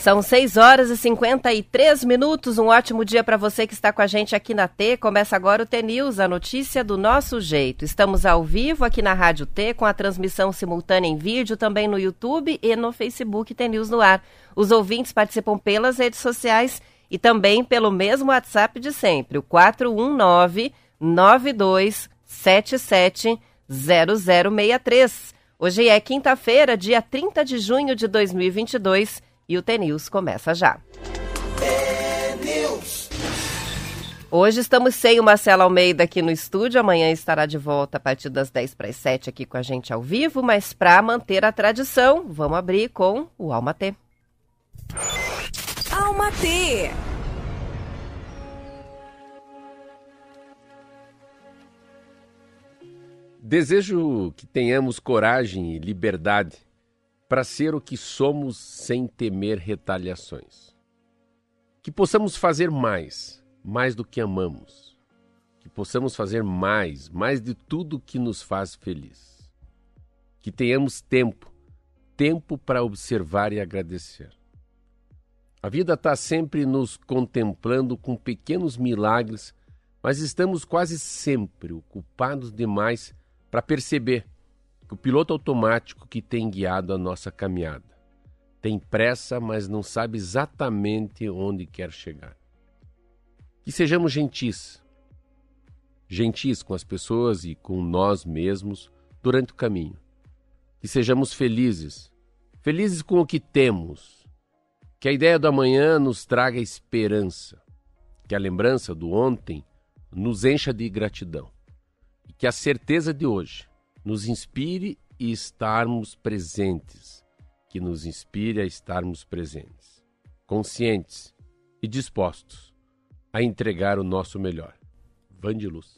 São 6 horas e 53 minutos. Um ótimo dia para você que está com a gente aqui na T. Começa agora o T News, a notícia do nosso jeito. Estamos ao vivo aqui na Rádio T, com a transmissão simultânea em vídeo, também no YouTube e no Facebook T News no ar. Os ouvintes participam pelas redes sociais e também pelo mesmo WhatsApp de sempre, o 419 9277 0063. Hoje é quinta-feira, dia 30 de junho de 2022 e o TNews começa já. Hoje estamos sem o Marcelo Almeida aqui no estúdio. Amanhã estará de volta a partir das 10 para as 7 aqui com a gente ao vivo. Mas para manter a tradição, vamos abrir com o Alma T. Alma T. Desejo que tenhamos coragem e liberdade para ser o que somos sem temer retaliações. Que possamos fazer mais, mais do que amamos. Que possamos fazer mais, mais de tudo que nos faz feliz. Que tenhamos tempo, tempo para observar e agradecer. A vida está sempre nos contemplando com pequenos milagres, mas estamos quase sempre ocupados demais para perceber o piloto automático que tem guiado a nossa caminhada. Tem pressa, mas não sabe exatamente onde quer chegar. Que sejamos gentis, gentis com as pessoas e com nós mesmos durante o caminho. Que sejamos felizes, felizes com o que temos. Que a ideia do amanhã nos traga esperança. Que a lembrança do ontem nos encha de gratidão. E que a certeza de hoje nos inspire e estarmos presentes, que nos inspire a estarmos presentes, conscientes e dispostos a entregar o nosso melhor. Vandiluz.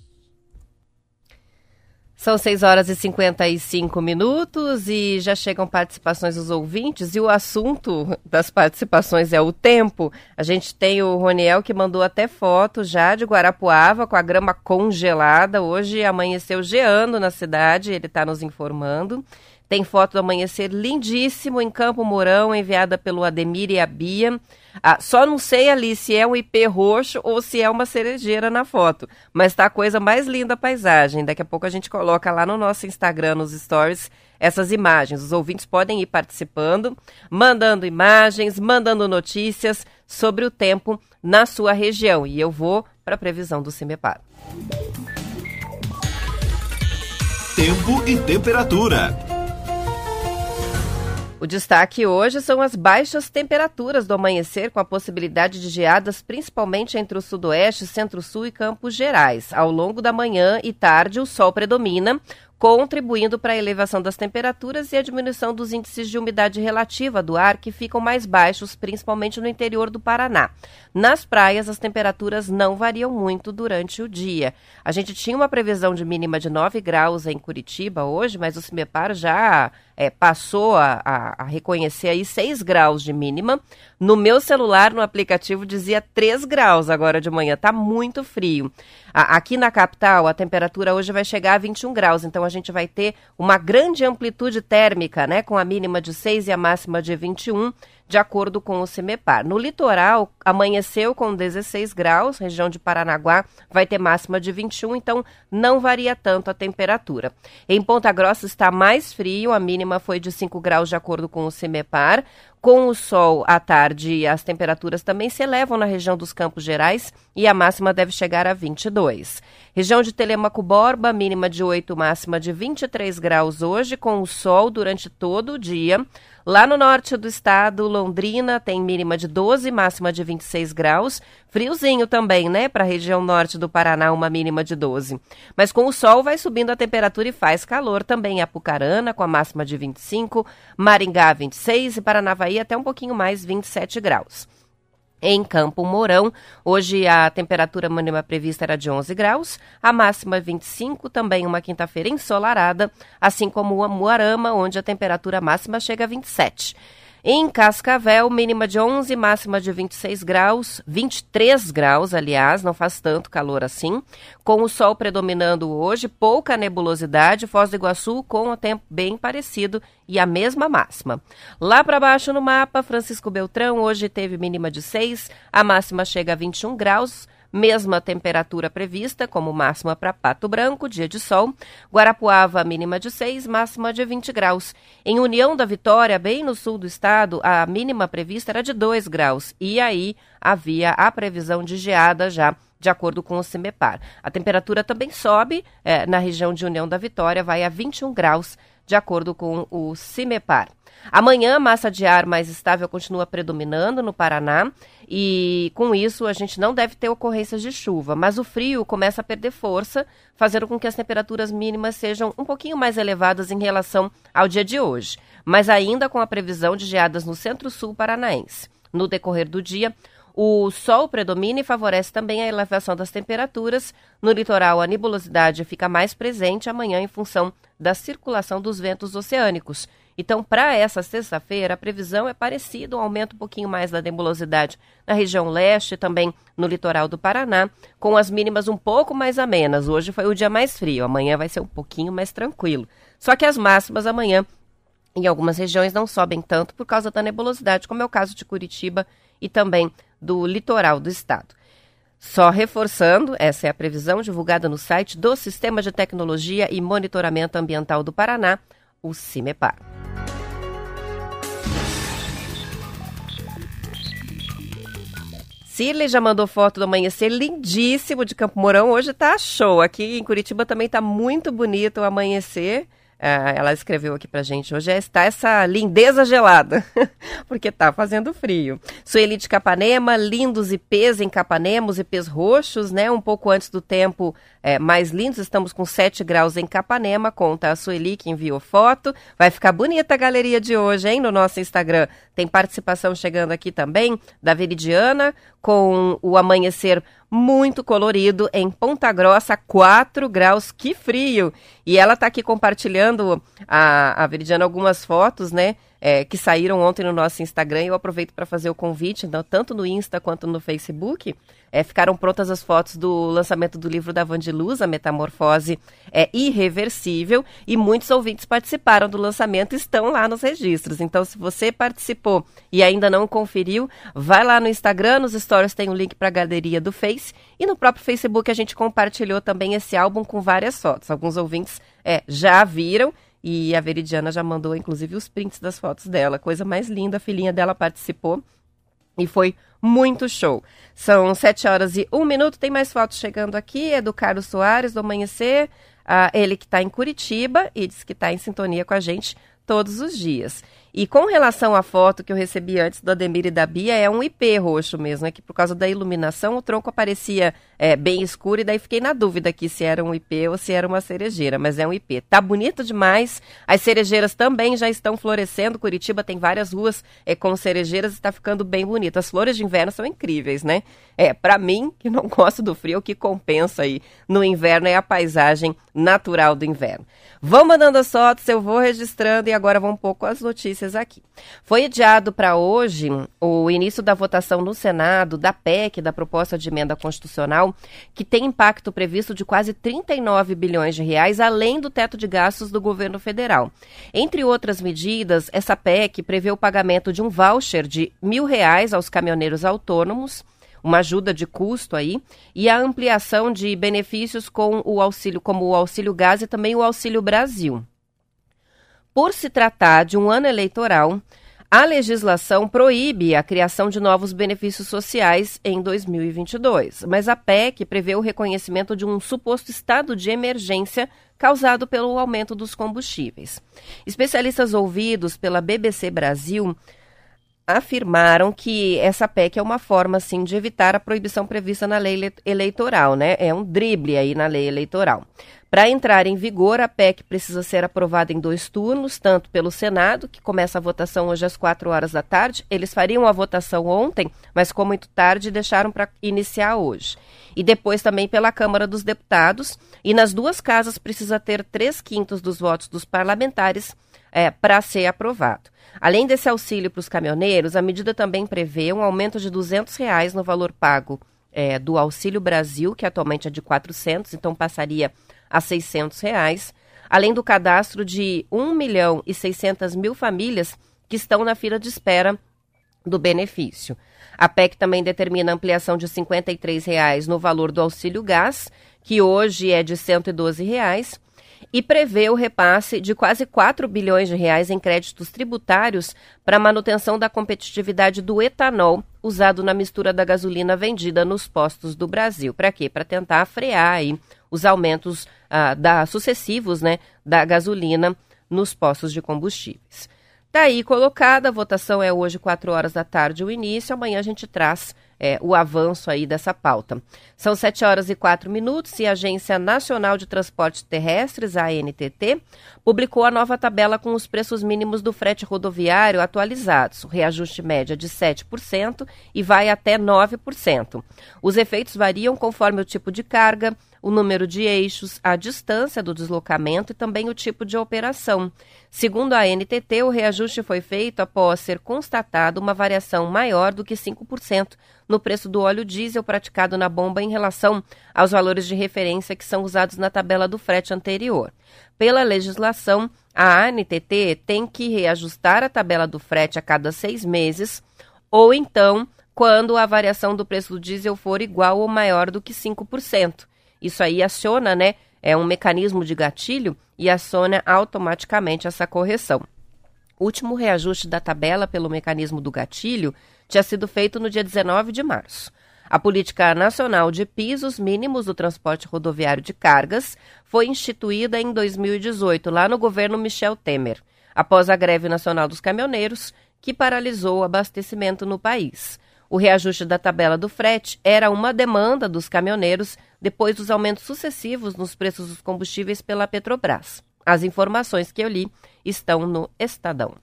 São 6 horas e 55 minutos e já chegam participações dos ouvintes. E o assunto das participações é o tempo. A gente tem o Roniel que mandou até foto já de Guarapuava com a grama congelada. Hoje amanheceu geando na cidade, ele está nos informando. Tem foto do amanhecer lindíssimo em Campo Mourão, enviada pelo Ademir e a Bia. Ah, só não sei ali se é um IP roxo ou se é uma cerejeira na foto. Mas tá a coisa mais linda a paisagem. Daqui a pouco a gente coloca lá no nosso Instagram, nos stories, essas imagens. Os ouvintes podem ir participando, mandando imagens, mandando notícias sobre o tempo na sua região. E eu vou para a previsão do CIMEPAR. Tempo e temperatura. O destaque hoje são as baixas temperaturas do amanhecer, com a possibilidade de geadas principalmente entre o sudoeste, centro-sul e Campos Gerais. Ao longo da manhã e tarde, o sol predomina, contribuindo para a elevação das temperaturas e a diminuição dos índices de umidade relativa do ar, que ficam mais baixos, principalmente no interior do Paraná. Nas praias, as temperaturas não variam muito durante o dia. A gente tinha uma previsão de mínima de 9 graus em Curitiba hoje, mas o CIMEPAR já é, passou a, a, a, reconhecer aí 6 graus de mínima. No meu celular, no aplicativo, dizia 3 graus agora de manhã. Tá muito frio. A, aqui na capital, a temperatura hoje vai chegar a 21 graus, então a gente vai ter uma grande amplitude térmica, né? Com a mínima de 6 e a máxima de 21 de acordo com o CIMEPAR. No litoral, amanheceu com 16 graus, região de Paranaguá vai ter máxima de 21, então não varia tanto a temperatura. Em Ponta Grossa está mais frio, a mínima foi de 5 graus de acordo com o CIMEPAR. Com o sol à tarde, as temperaturas também se elevam na região dos Campos Gerais e a máxima deve chegar a 22. Região de Telemaco Borba, mínima de 8, máxima de 23 graus hoje, com o sol durante todo o dia. Lá no norte do estado, Londrina tem mínima de 12, máxima de 26 graus. Friozinho também, né? Para a região norte do Paraná, uma mínima de 12. Mas com o sol vai subindo a temperatura e faz calor também Apucarana, com a máxima de 25, Maringá 26 e Paranavaí até um pouquinho mais, 27 graus. Em Campo Mourão, hoje a temperatura mínima prevista era de 11 graus, a máxima 25, também uma quinta-feira ensolarada, assim como o Moarama, onde a temperatura máxima chega a 27. Em Cascavel, mínima de 11, máxima de 26 graus, 23 graus, aliás, não faz tanto calor assim. Com o sol predominando hoje, pouca nebulosidade, Foz do Iguaçu com o tempo bem parecido e a mesma máxima. Lá para baixo no mapa, Francisco Beltrão hoje teve mínima de 6, a máxima chega a 21 graus. Mesma temperatura prevista, como máxima para Pato Branco, dia de sol. Guarapuava, mínima de 6, máxima de 20 graus. Em União da Vitória, bem no sul do estado, a mínima prevista era de 2 graus. E aí havia a previsão de geada já de acordo com o CIMEPAR. A temperatura também sobe é, na região de União da Vitória, vai a 21 graus, de acordo com o CIMEPAR. Amanhã, a massa de ar mais estável continua predominando no Paraná e, com isso, a gente não deve ter ocorrências de chuva, mas o frio começa a perder força, fazendo com que as temperaturas mínimas sejam um pouquinho mais elevadas em relação ao dia de hoje, mas ainda com a previsão de geadas no centro-sul paranaense. No decorrer do dia, o sol predomina e favorece também a elevação das temperaturas. No litoral, a nebulosidade fica mais presente amanhã em função da circulação dos ventos oceânicos. Então, para essa sexta-feira, a previsão é parecida, um aumento um pouquinho mais da nebulosidade na região leste, também no litoral do Paraná, com as mínimas um pouco mais amenas. Hoje foi o dia mais frio, amanhã vai ser um pouquinho mais tranquilo. Só que as máximas amanhã em algumas regiões não sobem tanto por causa da nebulosidade, como é o caso de Curitiba e também do litoral do estado. Só reforçando, essa é a previsão divulgada no site do Sistema de Tecnologia e Monitoramento Ambiental do Paraná, o CIMEPAR. Cirley já mandou foto do amanhecer lindíssimo de Campo Mourão. Hoje tá show. Aqui em Curitiba também tá muito bonito o amanhecer. Ah, ela escreveu aqui pra gente, hoje está essa lindeza gelada, porque tá fazendo frio. Sueli de Capanema, lindos ipês em Capanema, os ipês roxos, né? Um pouco antes do tempo é, mais lindos, estamos com 7 graus em Capanema, conta a Sueli que enviou foto. Vai ficar bonita a galeria de hoje, hein? No nosso Instagram. Tem participação chegando aqui também da Veridiana, com o amanhecer muito colorido em Ponta Grossa, 4 graus, que frio! E ela está aqui compartilhando, a, a Veridiana, algumas fotos, né? É, que saíram ontem no nosso Instagram. Eu aproveito para fazer o convite, então, tanto no Insta quanto no Facebook. É, ficaram prontas as fotos do lançamento do livro da Vandiluz, A Metamorfose é Irreversível, e muitos ouvintes participaram do lançamento estão lá nos registros. Então, se você participou e ainda não conferiu, vai lá no Instagram, nos stories tem o um link para a galeria do Face, e no próprio Facebook a gente compartilhou também esse álbum com várias fotos. Alguns ouvintes é, já viram e a Veridiana já mandou, inclusive, os prints das fotos dela. Coisa mais linda, a filhinha dela participou. E foi muito show. São sete horas e um minuto. Tem mais fotos chegando aqui. É do Carlos Soares, do Amanhecer. Ah, ele que está em Curitiba e diz que está em sintonia com a gente todos os dias. E com relação à foto que eu recebi antes do Ademir e da Bia, é um IP roxo mesmo, é que por causa da iluminação o tronco aparecia é, bem escuro e daí fiquei na dúvida aqui se era um IP ou se era uma cerejeira, mas é um IP. Tá bonito demais, as cerejeiras também já estão florescendo, Curitiba tem várias ruas é, com cerejeiras e está ficando bem bonito. As flores de inverno são incríveis, né? É, para mim, que não gosto do frio, o que compensa aí no inverno é a paisagem natural do inverno. Vão mandando as fotos, eu vou registrando e agora vamos um pouco as notícias aqui. Foi adiado para hoje o início da votação no Senado da PEC, da proposta de emenda constitucional, que tem impacto previsto de quase 39 bilhões de reais, além do teto de gastos do governo federal. Entre outras medidas, essa PEC prevê o pagamento de um voucher de mil reais aos caminhoneiros autônomos uma ajuda de custo aí, e a ampliação de benefícios com o auxílio, como o auxílio gás e também o auxílio Brasil. Por se tratar de um ano eleitoral, a legislação proíbe a criação de novos benefícios sociais em 2022, mas a PEC prevê o reconhecimento de um suposto estado de emergência causado pelo aumento dos combustíveis. Especialistas ouvidos pela BBC Brasil afirmaram que essa PEC é uma forma, assim, de evitar a proibição prevista na lei eleitoral, né? É um drible aí na lei eleitoral. Para entrar em vigor, a PEC precisa ser aprovada em dois turnos, tanto pelo Senado, que começa a votação hoje às 4 horas da tarde. Eles fariam a votação ontem, mas como muito tarde, deixaram para iniciar hoje. E depois também pela Câmara dos Deputados. E nas duas casas precisa ter três quintos dos votos dos parlamentares é, para ser aprovado. Além desse auxílio para os caminhoneiros, a medida também prevê um aumento de 200 reais no valor pago é, do Auxílio Brasil, que atualmente é de 400, então passaria a 600 reais, além do cadastro de 1 milhão e 600 mil famílias que estão na fila de espera do benefício. A PEC também determina a ampliação de 53 reais no valor do auxílio gás, que hoje é de 112 reais, e prevê o repasse de quase 4 bilhões de reais em créditos tributários para manutenção da competitividade do etanol usado na mistura da gasolina vendida nos postos do Brasil. Para quê? Para tentar frear aí os aumentos ah, da, sucessivos né, da gasolina nos postos de combustíveis. Daí tá colocada, a votação é hoje, 4 horas da tarde, o início. Amanhã a gente traz é, o avanço aí dessa pauta. São 7 horas e 4 minutos e a Agência Nacional de Transportes Terrestres, a ANTT, publicou a nova tabela com os preços mínimos do frete rodoviário atualizados, reajuste média de 7% e vai até 9%. Os efeitos variam conforme o tipo de carga, o número de eixos, a distância do deslocamento e também o tipo de operação. Segundo a NTT, o reajuste foi feito após ser constatado uma variação maior do que 5% no preço do óleo diesel praticado na bomba em relação aos valores de referência que são usados na tabela do frete anterior. Pela legislação, a ANTT tem que reajustar a tabela do frete a cada seis meses ou então quando a variação do preço do diesel for igual ou maior do que 5%. Isso aí aciona, né? É um mecanismo de gatilho e aciona automaticamente essa correção. O último reajuste da tabela pelo mecanismo do gatilho tinha sido feito no dia 19 de março. A Política Nacional de Pisos Mínimos do Transporte Rodoviário de Cargas foi instituída em 2018, lá no governo Michel Temer, após a greve nacional dos caminhoneiros, que paralisou o abastecimento no país. O reajuste da tabela do frete era uma demanda dos caminhoneiros depois dos aumentos sucessivos nos preços dos combustíveis pela Petrobras. As informações que eu li estão no Estadão.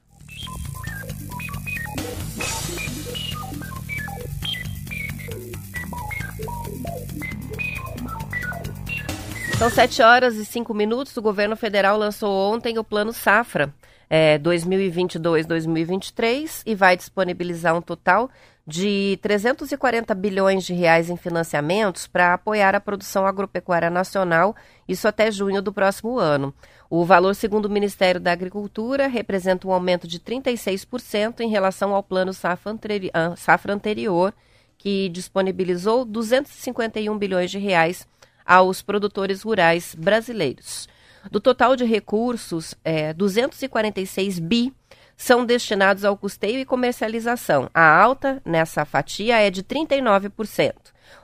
São 7 horas e 5 minutos. O governo federal lançou ontem o Plano Safra é, 2022-2023 e vai disponibilizar um total de 340 bilhões de reais em financiamentos para apoiar a produção agropecuária nacional, isso até junho do próximo ano. O valor, segundo o Ministério da Agricultura, representa um aumento de 36% em relação ao plano safra, ah, anterior, que disponibilizou 251 bilhões de reais aos produtores rurais brasileiros. Do total de recursos, é, 246 bi são destinados ao custeio e comercialização. A alta nessa fatia é de 39%.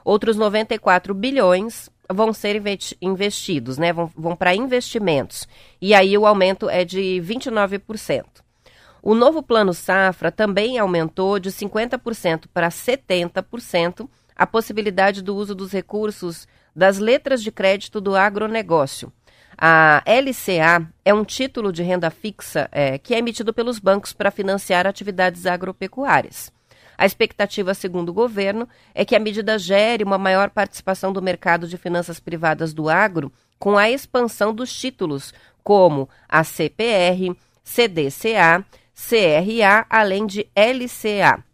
Outros 94 bilhões vão ser investidos, né? vão, vão para investimentos. E aí o aumento é de 29%. O novo Plano Safra também aumentou de 50% para 70% a possibilidade do uso dos recursos das letras de crédito do agronegócio. A LCA é um título de renda fixa é, que é emitido pelos bancos para financiar atividades agropecuárias. A expectativa, segundo o governo, é que a medida gere uma maior participação do mercado de finanças privadas do agro com a expansão dos títulos, como a CPR, CDCA, CRA, além de LCA.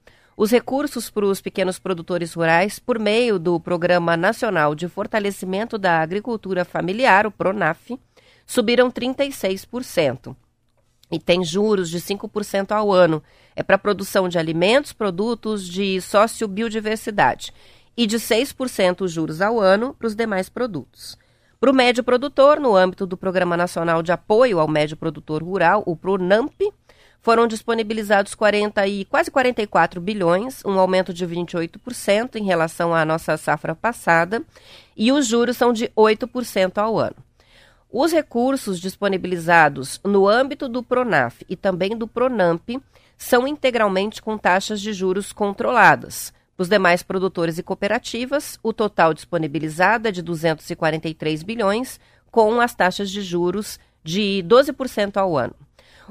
Os recursos para os pequenos produtores rurais, por meio do Programa Nacional de Fortalecimento da Agricultura Familiar, o PRONAF, subiram 36%. E tem juros de 5% ao ano. É para produção de alimentos, produtos de sociobiodiversidade. E de 6% os juros ao ano para os demais produtos. Para o médio produtor, no âmbito do Programa Nacional de Apoio ao Médio Produtor Rural, o PRONAMP, foram disponibilizados 40 e quase 44 bilhões, um aumento de 28% em relação à nossa safra passada, e os juros são de 8% ao ano. Os recursos disponibilizados no âmbito do Pronaf e também do Pronamp são integralmente com taxas de juros controladas. Para os demais produtores e cooperativas, o total disponibilizado é de 243 bilhões, com as taxas de juros de 12% ao ano.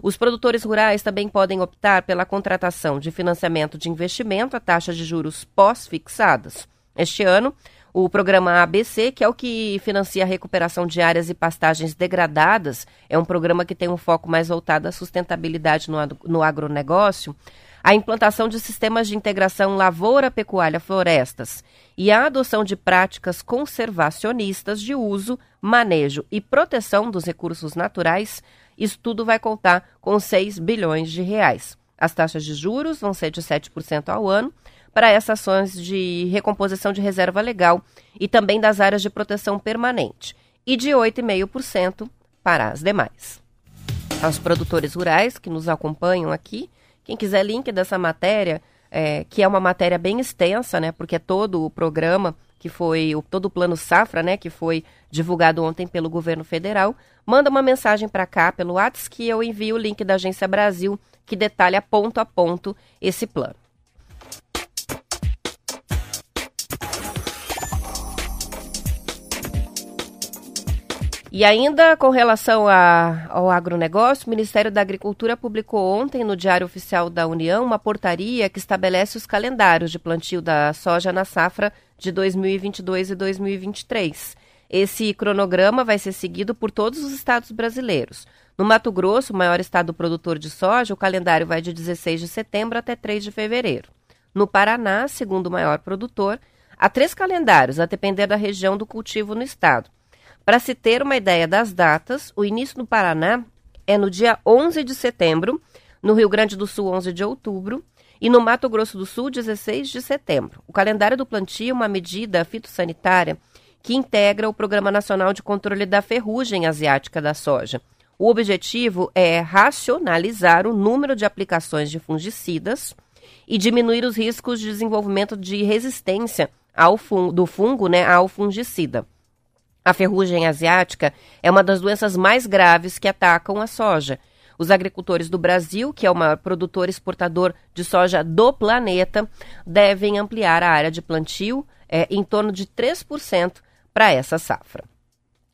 Os produtores rurais também podem optar pela contratação de financiamento de investimento a taxas de juros pós-fixadas. Este ano, o programa ABC, que é o que financia a recuperação de áreas e pastagens degradadas, é um programa que tem um foco mais voltado à sustentabilidade no, agronegócio, a implantação de sistemas de integração lavoura, pecuária, florestas e a adoção de práticas conservacionistas de uso, manejo e proteção dos recursos naturais, isso tudo vai contar com 6 bilhões de reais. As taxas de juros vão ser de 7% ao ano para essas ações de recomposição de reserva legal e também das áreas de proteção permanente, e de 8,5% para as demais. Aos produtores rurais que nos acompanham aqui, quem quiser link dessa matéria, é, que é uma matéria bem extensa, né, porque é todo o programa que foi o, todo o plano safra, né, que foi divulgado ontem pelo governo federal, manda uma mensagem para cá pelo WhatsApp que eu envio o link da Agência Brasil que detalha ponto a ponto esse plano. E ainda com relação a, ao agronegócio, o Ministério da Agricultura publicou ontem no Diário Oficial da União uma portaria que estabelece os calendários de plantio da soja na safra de 2022 e 2023. Esse cronograma vai ser seguido por todos os estados brasileiros. No Mato Grosso, o maior estado produtor de soja, o calendário vai de 16 de setembro até 3 de fevereiro. No Paraná, segundo o maior produtor, há três calendários, a depender da região do cultivo no estado. Para se ter uma ideia das datas, o início no Paraná é no dia 11 de setembro, no Rio Grande do Sul, 11 de outubro, e no Mato Grosso do Sul, 16 de setembro. O calendário do plantio é uma medida fitossanitária que integra o Programa Nacional de Controle da Ferrugem Asiática da Soja. O objetivo é racionalizar o número de aplicações de fungicidas e diminuir os riscos de desenvolvimento de resistência ao fungo, do fungo né, ao fungicida. A ferrugem asiática é uma das doenças mais graves que atacam a soja. Os agricultores do Brasil, que é o maior produtor exportador de soja do planeta, devem ampliar a área de plantio é, em torno de 3% para essa safra.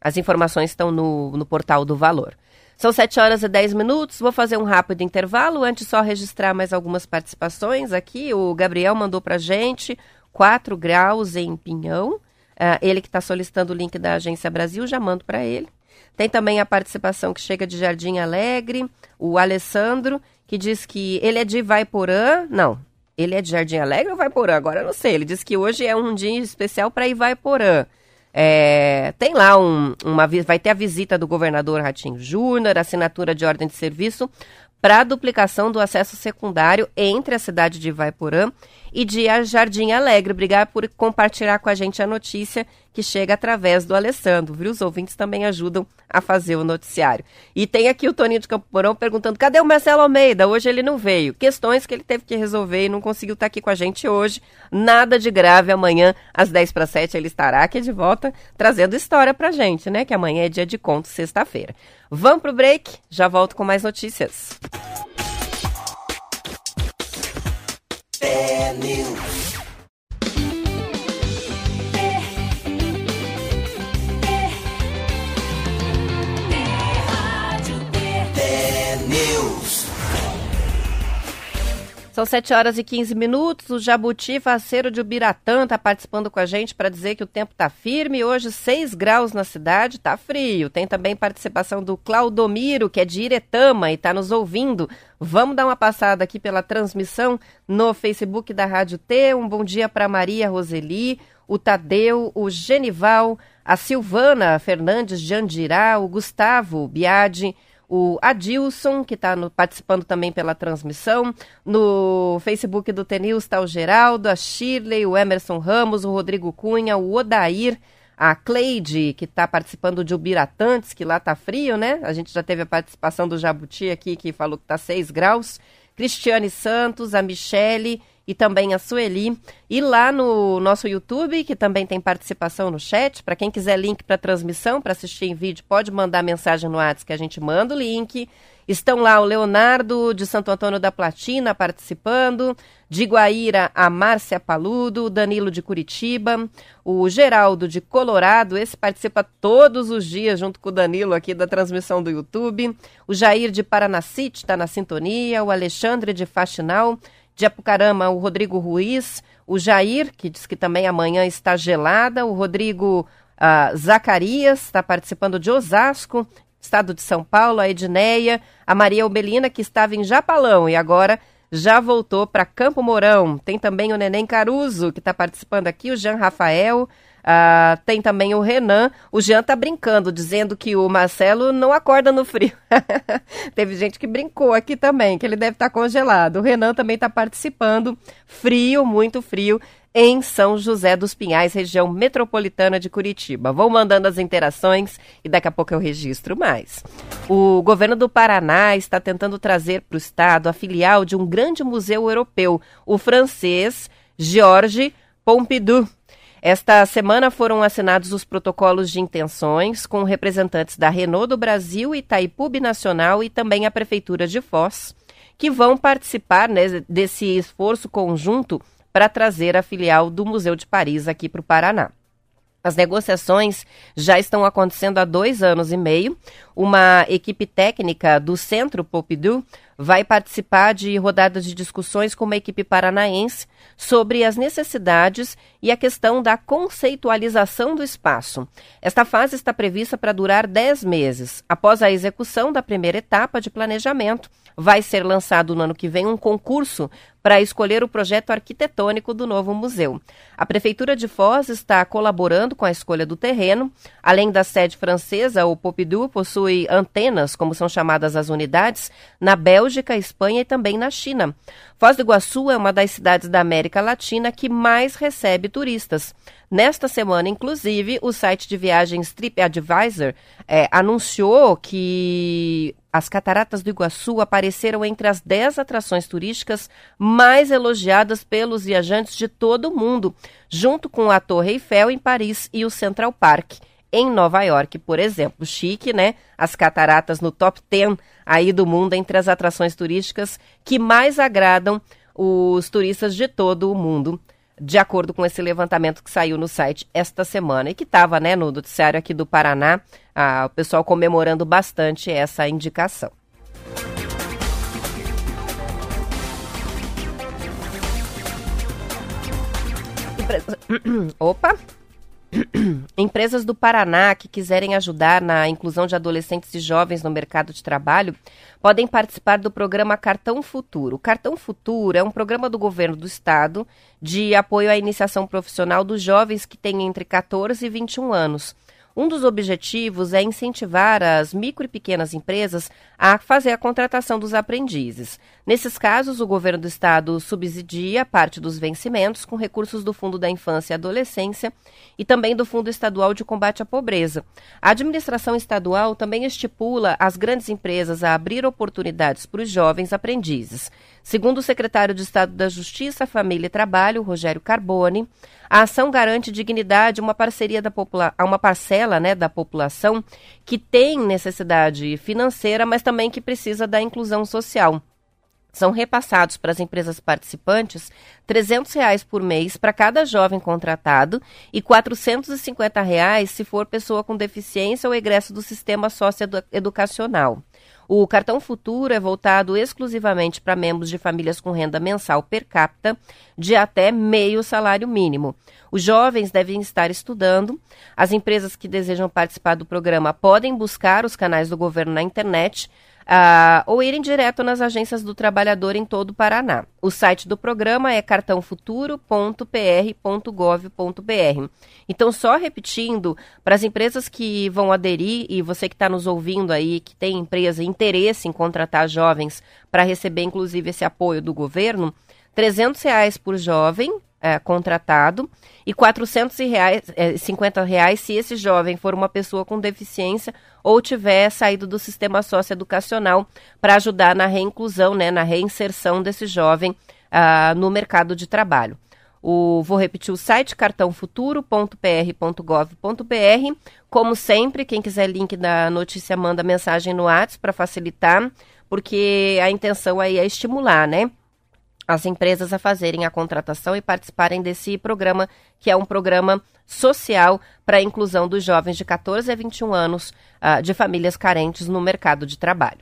As informações estão no, no portal do Valor. São 7 horas e 10 minutos. Vou fazer um rápido intervalo. Antes, só registrar mais algumas participações aqui. O Gabriel mandou para gente 4 graus em Pinhão. Uh, ele que está solicitando o link da Agência Brasil, já mando para ele. Tem também a participação que chega de Jardim Alegre, o Alessandro, que diz que ele é de Vaiporã. Não, ele é de Jardim Alegre ou Vaiporã? Agora eu não sei. Ele diz que hoje é um dia especial para ir Vaiporã. É, tem lá um, uma vai ter a visita do governador Ratinho Júnior, assinatura de ordem de serviço para duplicação do acesso secundário entre a cidade de Ivaiporã e de Jardim Alegre. Obrigado por compartilhar com a gente a notícia que chega através do Alessandro, viu? Os ouvintes também ajudam a fazer o noticiário. E tem aqui o Toninho de Campo Porão perguntando: cadê o Marcelo Almeida? Hoje ele não veio. Questões que ele teve que resolver e não conseguiu estar aqui com a gente hoje. Nada de grave. Amanhã, às 10 para 7, ele estará aqui de volta trazendo história pra gente, né? Que amanhã é dia de conto, sexta-feira. Vamos pro break, já volto com mais notícias. É São 7 horas e 15 minutos. O Jabuti Faceiro de Ubiratã está participando com a gente para dizer que o tempo está firme. Hoje, 6 graus na cidade, está frio. Tem também participação do Claudomiro, que é de Iretama e está nos ouvindo. Vamos dar uma passada aqui pela transmissão no Facebook da Rádio T. Um bom dia para Maria Roseli, o Tadeu, o Genival, a Silvana Fernandes de Andirá, o Gustavo Biadi o Adilson, que está participando também pela transmissão. No Facebook do Tenil está o Geraldo, a Shirley, o Emerson Ramos, o Rodrigo Cunha, o Odair, a Cleide, que está participando de Ubiratantes, que lá está frio, né? A gente já teve a participação do Jabuti aqui, que falou que está 6 graus. Cristiane Santos, a Michele e também a Sueli. E lá no nosso YouTube, que também tem participação no chat, para quem quiser link para transmissão, para assistir em vídeo, pode mandar mensagem no WhatsApp que a gente manda o link. Estão lá o Leonardo de Santo Antônio da Platina participando, de Guaíra a Márcia Paludo, Danilo de Curitiba, o Geraldo de Colorado, esse participa todos os dias junto com o Danilo aqui da transmissão do YouTube, o Jair de Paranacite está na sintonia, o Alexandre de Faxinal, de Apucarama, o Rodrigo Ruiz, o Jair, que diz que também amanhã está gelada, o Rodrigo uh, Zacarias está participando de Osasco, estado de São Paulo, a Edneia, a Maria Obelina, que estava em Japalão e agora já voltou para Campo Mourão. Tem também o Neném Caruso, que está participando aqui, o Jean Rafael, Uh, tem também o Renan. O Jean tá brincando, dizendo que o Marcelo não acorda no frio. Teve gente que brincou aqui também, que ele deve estar tá congelado. O Renan também está participando. Frio, muito frio em São José dos Pinhais, região metropolitana de Curitiba. Vão mandando as interações e daqui a pouco eu registro mais. O governo do Paraná está tentando trazer para o estado a filial de um grande museu europeu, o francês Georges Pompidou. Esta semana foram assinados os protocolos de intenções com representantes da Renault do Brasil, Itaipu Nacional e também a Prefeitura de Foz, que vão participar né, desse esforço conjunto para trazer a filial do Museu de Paris aqui para o Paraná. As negociações já estão acontecendo há dois anos e meio. Uma equipe técnica do Centro Pompidou vai participar de rodadas de discussões com uma equipe paranaense sobre as necessidades e a questão da conceitualização do espaço. Esta fase está prevista para durar 10 meses. Após a execução da primeira etapa de planejamento, vai ser lançado no ano que vem um concurso para escolher o projeto arquitetônico do novo museu. A Prefeitura de Foz está colaborando com a escolha do terreno. Além da sede francesa, o Pompidou possui antenas, como são chamadas as unidades, na Bélgica, Espanha e também na China. Foz do Iguaçu é uma das cidades da América Latina que mais recebe turistas. Nesta semana, inclusive, o site de viagens TripAdvisor é, anunciou que as Cataratas do Iguaçu apareceram entre as 10 atrações turísticas mais elogiadas pelos viajantes de todo o mundo, junto com a Torre Eiffel em Paris e o Central Park em Nova York, por exemplo. Chique, né? As cataratas no top 10 aí do mundo entre as atrações turísticas que mais agradam os turistas de todo o mundo de acordo com esse levantamento que saiu no site esta semana e que estava né, no noticiário aqui do Paraná, o pessoal comemorando bastante essa indicação. Opa! Empresas do Paraná que quiserem ajudar na inclusão de adolescentes e jovens no mercado de trabalho podem participar do programa Cartão Futuro. O Cartão Futuro é um programa do governo do estado de apoio à iniciação profissional dos jovens que têm entre 14 e 21 anos. Um dos objetivos é incentivar as micro e pequenas empresas a fazer a contratação dos aprendizes. Nesses casos, o governo do estado subsidia parte dos vencimentos com recursos do Fundo da Infância e Adolescência e também do Fundo Estadual de Combate à Pobreza. A administração estadual também estipula as grandes empresas a abrir oportunidades para os jovens aprendizes. Segundo o secretário de Estado da Justiça, Família e Trabalho, Rogério Carboni, a ação garante dignidade uma parceria da a uma parcela né, da população que tem necessidade financeira, mas também que precisa da inclusão social. São repassados para as empresas participantes 300 reais por mês para cada jovem contratado e 450 reais se for pessoa com deficiência ou egresso do sistema socioeducacional. O cartão Futuro é voltado exclusivamente para membros de famílias com renda mensal per capita de até meio salário mínimo. Os jovens devem estar estudando. As empresas que desejam participar do programa podem buscar os canais do governo na internet uh, ou irem direto nas agências do trabalhador em todo o Paraná. O site do programa é cartãofuturo.pr.gov.br. Então, só repetindo, para as empresas que vão aderir, e você que está nos ouvindo aí, que tem empresa interesse em contratar jovens para receber, inclusive, esse apoio do governo, 300 reais por jovem, é, contratado e 450 reais se esse jovem for uma pessoa com deficiência ou tiver saído do sistema socioeducacional para ajudar na reinclusão, né, na reinserção desse jovem uh, no mercado de trabalho. O, vou repetir o site cartãofuturo.pr.gov.br. Como sempre, quem quiser link da notícia manda mensagem no WhatsApp para facilitar porque a intenção aí é estimular, né? As empresas a fazerem a contratação e participarem desse programa, que é um programa social para a inclusão dos jovens de 14 a 21 anos uh, de famílias carentes no mercado de trabalho.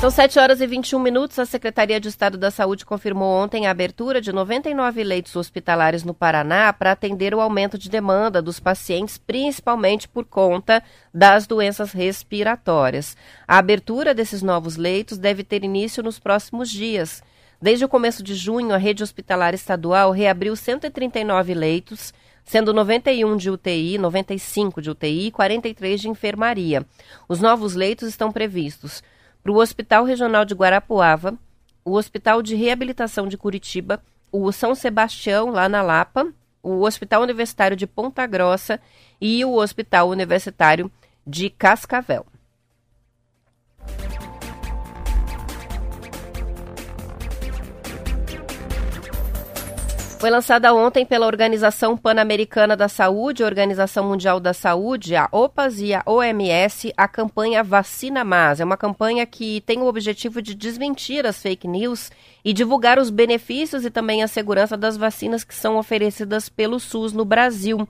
São 7 horas e 21 minutos. A Secretaria de Estado da Saúde confirmou ontem a abertura de 99 leitos hospitalares no Paraná para atender o aumento de demanda dos pacientes, principalmente por conta das doenças respiratórias. A abertura desses novos leitos deve ter início nos próximos dias. Desde o começo de junho, a rede hospitalar estadual reabriu 139 leitos, sendo 91 de UTI, 95 de UTI e 43 de enfermaria. Os novos leitos estão previstos para o Hospital Regional de Guarapuava, o Hospital de Reabilitação de Curitiba, o São Sebastião, lá na Lapa, o Hospital Universitário de Ponta Grossa e o Hospital Universitário de Cascavel. Foi lançada ontem pela Organização Pan-Americana da Saúde, Organização Mundial da Saúde, a OPAS e a OMS, a campanha Vacina Mais. É uma campanha que tem o objetivo de desmentir as fake news e divulgar os benefícios e também a segurança das vacinas que são oferecidas pelo SUS no Brasil.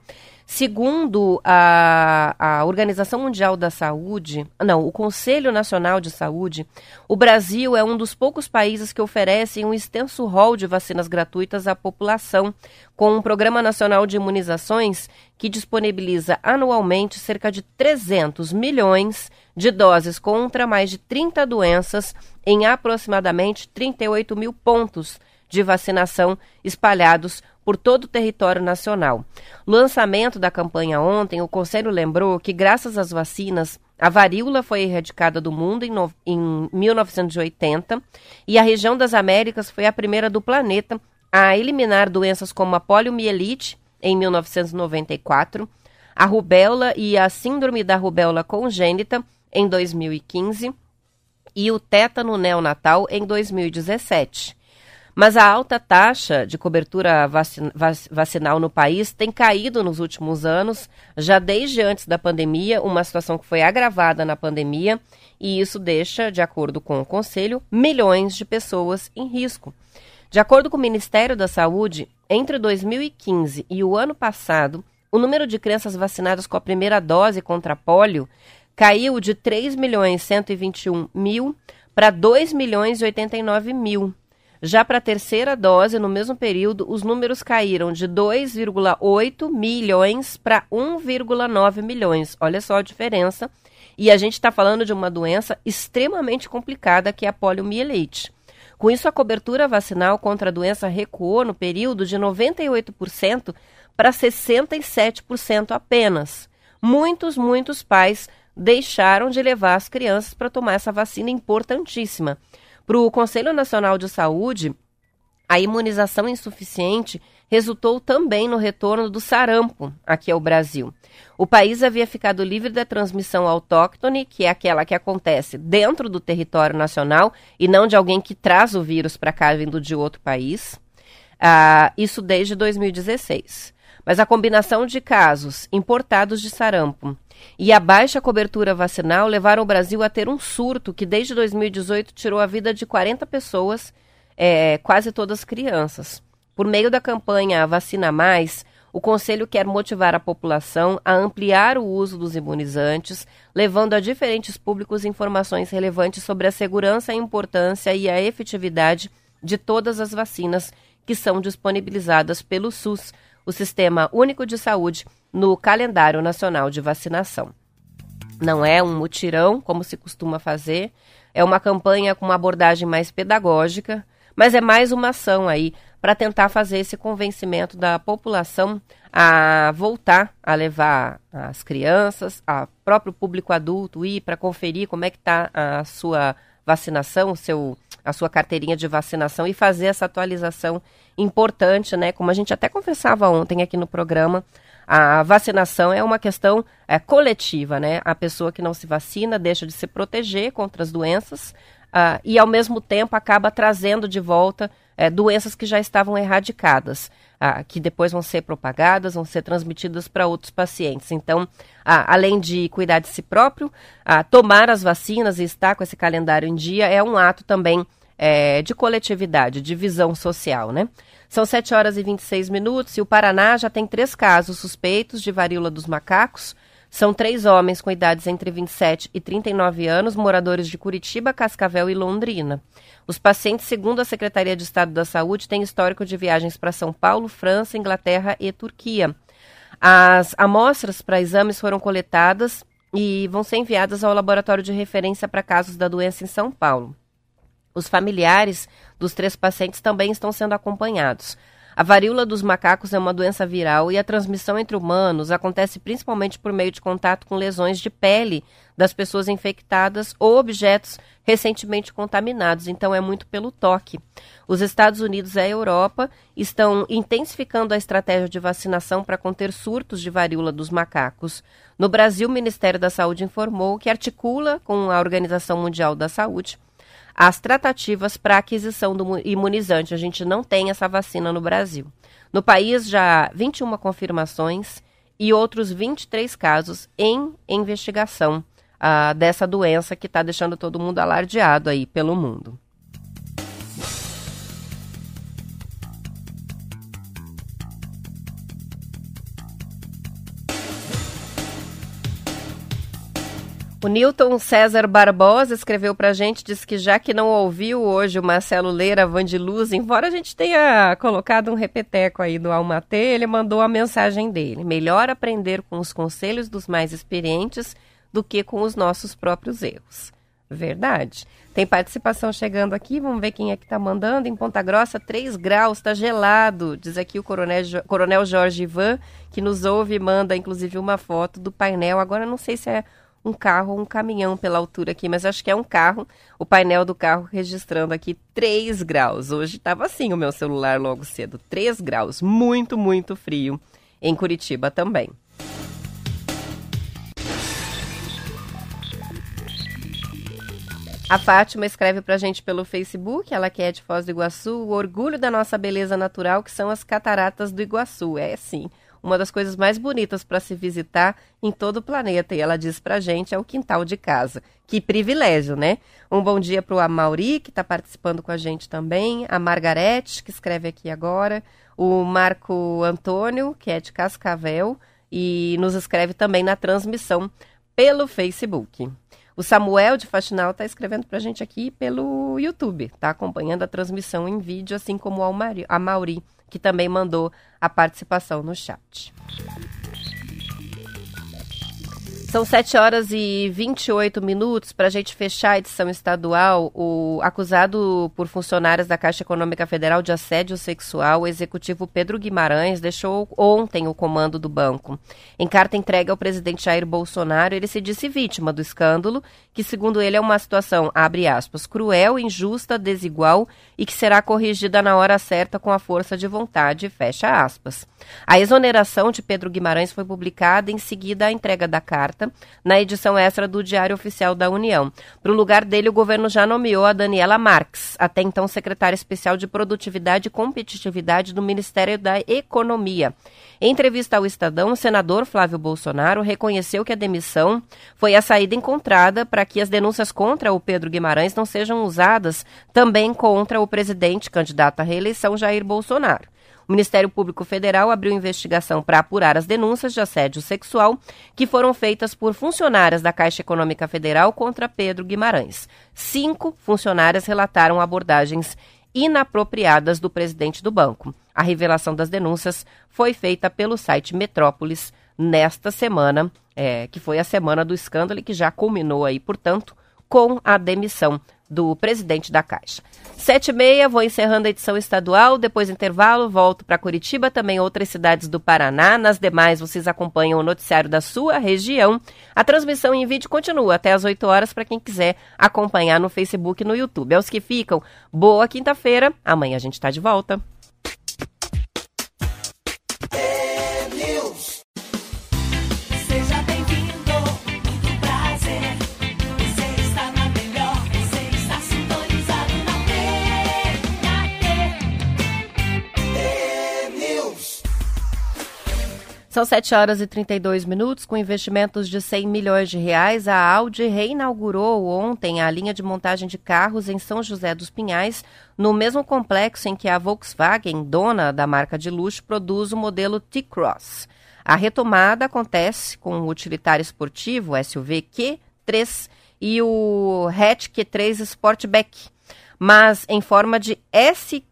Segundo a, a Organização Mundial da Saúde, não, o Conselho Nacional de Saúde, o Brasil é um dos poucos países que oferecem um extenso rol de vacinas gratuitas à população, com um Programa Nacional de Imunizações que disponibiliza anualmente cerca de 300 milhões de doses contra mais de 30 doenças em aproximadamente 38 mil pontos de vacinação espalhados por todo o território nacional. No lançamento da campanha ontem, o Conselho lembrou que, graças às vacinas, a varíola foi erradicada do mundo em, no, em 1980 e a região das Américas foi a primeira do planeta a eliminar doenças como a poliomielite em 1994, a rubéola e a síndrome da rubéola congênita em 2015 e o tétano neonatal em 2017. Mas a alta taxa de cobertura vacinal no país tem caído nos últimos anos, já desde antes da pandemia, uma situação que foi agravada na pandemia, e isso deixa, de acordo com o Conselho, milhões de pessoas em risco. De acordo com o Ministério da Saúde, entre 2015 e o ano passado, o número de crianças vacinadas com a primeira dose contra pólio caiu de 3 milhões 121 mil para 2 milhões e 89 mil. Já para a terceira dose, no mesmo período, os números caíram de 2,8 milhões para 1,9 milhões. Olha só a diferença. E a gente está falando de uma doença extremamente complicada, que é a poliomielite. Com isso, a cobertura vacinal contra a doença recuou no período de 98% para 67% apenas. Muitos, muitos pais deixaram de levar as crianças para tomar essa vacina importantíssima. Para o Conselho Nacional de Saúde, a imunização insuficiente resultou também no retorno do sarampo aqui ao Brasil. O país havia ficado livre da transmissão autóctone, que é aquela que acontece dentro do território nacional e não de alguém que traz o vírus para cá vindo de outro país. Ah, isso desde 2016. Mas a combinação de casos importados de sarampo e a baixa cobertura vacinal levaram o Brasil a ter um surto que desde 2018 tirou a vida de 40 pessoas, é, quase todas crianças. Por meio da campanha Vacina Mais, o Conselho quer motivar a população a ampliar o uso dos imunizantes, levando a diferentes públicos informações relevantes sobre a segurança, a importância e a efetividade de todas as vacinas que são disponibilizadas pelo SUS, o Sistema Único de Saúde, no calendário nacional de vacinação. Não é um mutirão, como se costuma fazer, é uma campanha com uma abordagem mais pedagógica, mas é mais uma ação aí para tentar fazer esse convencimento da população a voltar a levar as crianças, a próprio público adulto ir para conferir como é que está a sua vacinação, o seu a sua carteirinha de vacinação e fazer essa atualização importante, né? Como a gente até conversava ontem aqui no programa, a vacinação é uma questão é, coletiva, né? A pessoa que não se vacina deixa de se proteger contra as doenças uh, e, ao mesmo tempo, acaba trazendo de volta é, doenças que já estavam erradicadas. ah, que depois vão ser propagadas, vão ser transmitidas para outros pacientes. Então, ah, além de cuidar de si próprio, tomar as vacinas e estar com esse calendário em dia é um ato também é, de coletividade, de visão social, né? São 7 horas e 26 minutos e o Paraná já tem três casos suspeitos de varíola dos macacos. São três homens com idades entre 27 e 39 anos, moradores de Curitiba, Cascavel e Londrina. Os pacientes, segundo a Secretaria de Estado da Saúde, têm histórico de viagens para São Paulo, França, Inglaterra e Turquia. As amostras para exames foram coletadas e vão ser enviadas ao laboratório de referência para casos da doença em São Paulo. Os familiares dos três pacientes também estão sendo acompanhados. A varíola dos macacos é uma doença viral e a transmissão entre humanos acontece principalmente por meio de contato com lesões de pele das pessoas infectadas ou objetos recentemente contaminados, então é muito pelo toque. Os Estados Unidos e a Europa estão intensificando a estratégia de vacinação para conter surtos de varíola dos macacos. No Brasil, o Ministério da Saúde informou que articula com a Organização Mundial da Saúde as tratativas para aquisição do imunizante. A gente não tem essa vacina no Brasil. No país, já 21 confirmações e outros 23 casos em investigação uh, dessa doença que está deixando todo mundo alardeado aí pelo mundo. O Newton César Barbosa escreveu pra gente, disse que já que não ouviu hoje o Marcelo Leira Van de Luz, embora a gente tenha colocado um repeteco aí do Almatê, ele mandou a mensagem dele. Melhor aprender com os conselhos dos mais experientes do que com os nossos próprios erros. Verdade. Tem participação chegando aqui, vamos ver quem é que está mandando. Em Ponta Grossa, 3 graus, está gelado. Diz aqui o coronel, coronel Jorge Ivan, que nos ouve e manda inclusive uma foto do painel. Agora não sei se é um carro ou um caminhão pela altura aqui, mas acho que é um carro. O painel do carro registrando aqui 3 graus. Hoje estava assim o meu celular logo cedo. 3 graus. Muito, muito frio. Em Curitiba também. A Fátima escreve pra gente pelo Facebook, ela que é de Foz do Iguaçu, o orgulho da nossa beleza natural, que são as cataratas do Iguaçu. É sim, uma das coisas mais bonitas para se visitar em todo o planeta. E ela diz para gente é o quintal de casa. Que privilégio, né? Um bom dia para o Amauri, que está participando com a gente também, a Margarete, que escreve aqui agora, o Marco Antônio, que é de Cascavel, e nos escreve também na transmissão pelo Facebook. O Samuel de Faxinal está escrevendo para a gente aqui pelo YouTube, está acompanhando a transmissão em vídeo, assim como a Mauri, que também mandou a participação no chat. São 7 horas e 28 minutos para a gente fechar a edição estadual. O acusado por funcionários da Caixa Econômica Federal de assédio sexual, o executivo Pedro Guimarães, deixou ontem o comando do banco. Em carta entregue ao presidente Jair Bolsonaro, ele se disse vítima do escândalo, que, segundo ele, é uma situação, abre aspas, cruel, injusta, desigual e que será corrigida na hora certa com a força de vontade, fecha aspas. A exoneração de Pedro Guimarães foi publicada em seguida à entrega da carta na edição extra do Diário Oficial da União. Para o lugar dele, o governo já nomeou a Daniela Marques, até então secretária especial de Produtividade e Competitividade do Ministério da Economia. Em entrevista ao Estadão, o senador Flávio Bolsonaro reconheceu que a demissão foi a saída encontrada para que as denúncias contra o Pedro Guimarães não sejam usadas também contra o presidente candidato à reeleição Jair Bolsonaro. O Ministério Público Federal abriu investigação para apurar as denúncias de assédio sexual que foram feitas por funcionárias da Caixa Econômica Federal contra Pedro Guimarães. Cinco funcionárias relataram abordagens inapropriadas do presidente do banco. A revelação das denúncias foi feita pelo site Metrópolis nesta semana, é, que foi a semana do escândalo e que já culminou aí, portanto, com a demissão do presidente da Caixa. Sete e meia, vou encerrando a edição estadual, depois intervalo, volto para Curitiba, também outras cidades do Paraná. Nas demais, vocês acompanham o noticiário da sua região. A transmissão em vídeo continua até às 8 horas para quem quiser acompanhar no Facebook e no YouTube. Aos que ficam, boa quinta-feira. Amanhã a gente está de volta. São 7 horas e 32 minutos. Com investimentos de 100 milhões de reais, a Audi reinaugurou ontem a linha de montagem de carros em São José dos Pinhais, no mesmo complexo em que a Volkswagen, dona da marca de luxo, produz o modelo T-Cross. A retomada acontece com o utilitário esportivo SUV Q3 e o hatch Q3 Sportback mas em forma de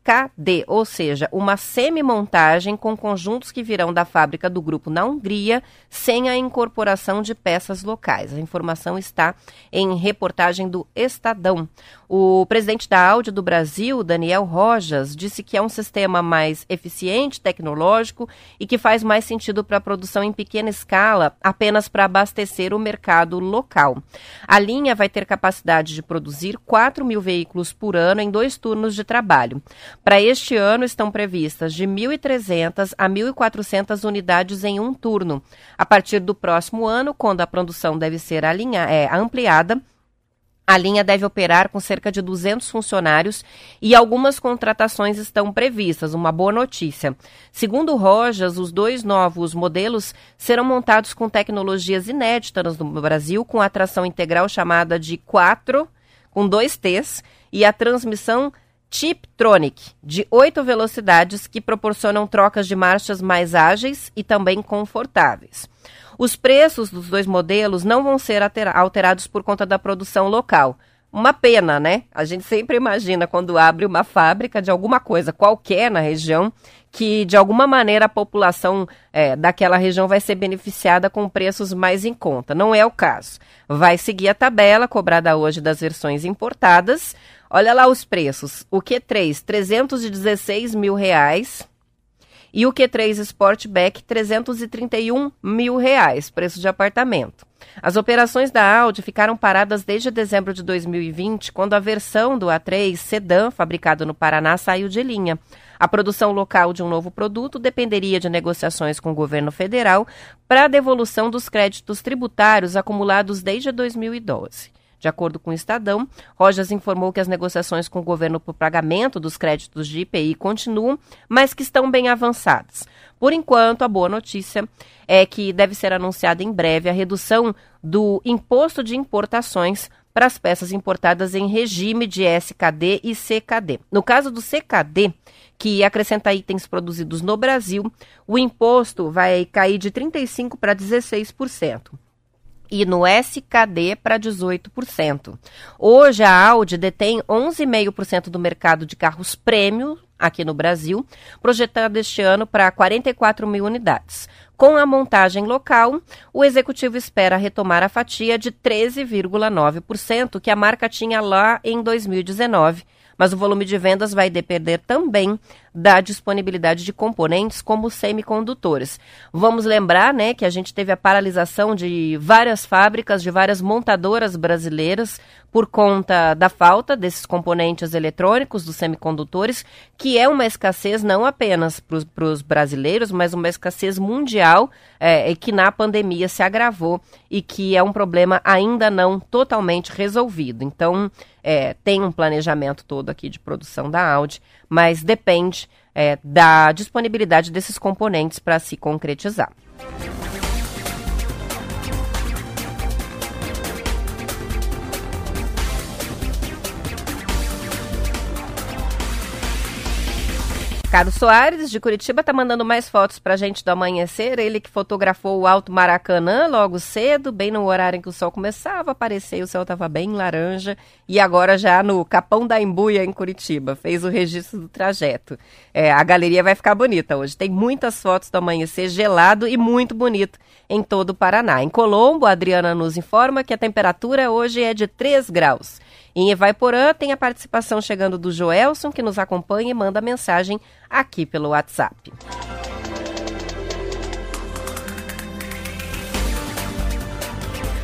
SKD, ou seja, uma semi-montagem com conjuntos que virão da fábrica do grupo na Hungria, sem a incorporação de peças locais. A informação está em reportagem do Estadão. O presidente da Audi do Brasil, Daniel Rojas, disse que é um sistema mais eficiente, tecnológico e que faz mais sentido para a produção em pequena escala, apenas para abastecer o mercado local. A linha vai ter capacidade de produzir 4 mil veículos por ano em dois turnos de trabalho. Para este ano estão previstas de 1.300 a 1.400 unidades em um turno. A partir do próximo ano, quando a produção deve ser alinha, é, ampliada, a linha deve operar com cerca de 200 funcionários e algumas contratações estão previstas, uma boa notícia. Segundo Rojas, os dois novos modelos serão montados com tecnologias inéditas no Brasil, com a tração integral chamada de 4, com dois T's, e a transmissão Tiptronic, de oito velocidades, que proporcionam trocas de marchas mais ágeis e também confortáveis. Os preços dos dois modelos não vão ser alterados por conta da produção local. Uma pena, né? A gente sempre imagina quando abre uma fábrica de alguma coisa qualquer na região que de alguma maneira a população é, daquela região vai ser beneficiada com preços mais em conta. Não é o caso. Vai seguir a tabela cobrada hoje das versões importadas. Olha lá os preços. O Q3, 316 mil reais. E o Q3 Sportback, 331 mil reais, preço de apartamento. As operações da Audi ficaram paradas desde dezembro de 2020, quando a versão do A3 sedã, fabricado no Paraná, saiu de linha. A produção local de um novo produto dependeria de negociações com o governo federal para a devolução dos créditos tributários acumulados desde 2012. De acordo com o Estadão, Rojas informou que as negociações com o governo por pagamento dos créditos de IPI continuam, mas que estão bem avançadas. Por enquanto, a boa notícia é que deve ser anunciada em breve a redução do imposto de importações para as peças importadas em regime de SKD e CKD. No caso do CKD, que acrescenta itens produzidos no Brasil, o imposto vai cair de 35% para 16% e no SKD para 18%. Hoje a Audi detém 11,5% do mercado de carros prêmio aqui no Brasil, projetado este ano para 44 mil unidades. Com a montagem local, o executivo espera retomar a fatia de 13,9% que a marca tinha lá em 2019 mas o volume de vendas vai depender também da disponibilidade de componentes como semicondutores. Vamos lembrar, né, que a gente teve a paralisação de várias fábricas, de várias montadoras brasileiras por conta da falta desses componentes eletrônicos, dos semicondutores, que é uma escassez não apenas para os brasileiros, mas uma escassez mundial é, que na pandemia se agravou e que é um problema ainda não totalmente resolvido. Então, é, tem um planejamento todo aqui de produção da Audi, mas depende é, da disponibilidade desses componentes para se concretizar. Carlos Soares, de Curitiba, tá mandando mais fotos pra gente do amanhecer. Ele que fotografou o Alto Maracanã logo cedo, bem no horário em que o sol começava a aparecer, o céu tava bem laranja. E agora já no Capão da Embuia, em Curitiba. Fez o registro do trajeto. É, a galeria vai ficar bonita hoje. Tem muitas fotos do amanhecer gelado e muito bonito em todo o Paraná. Em Colombo, a Adriana nos informa que a temperatura hoje é de 3 graus. Em Evaiporã tem a participação chegando do Joelson, que nos acompanha e manda mensagem aqui pelo WhatsApp.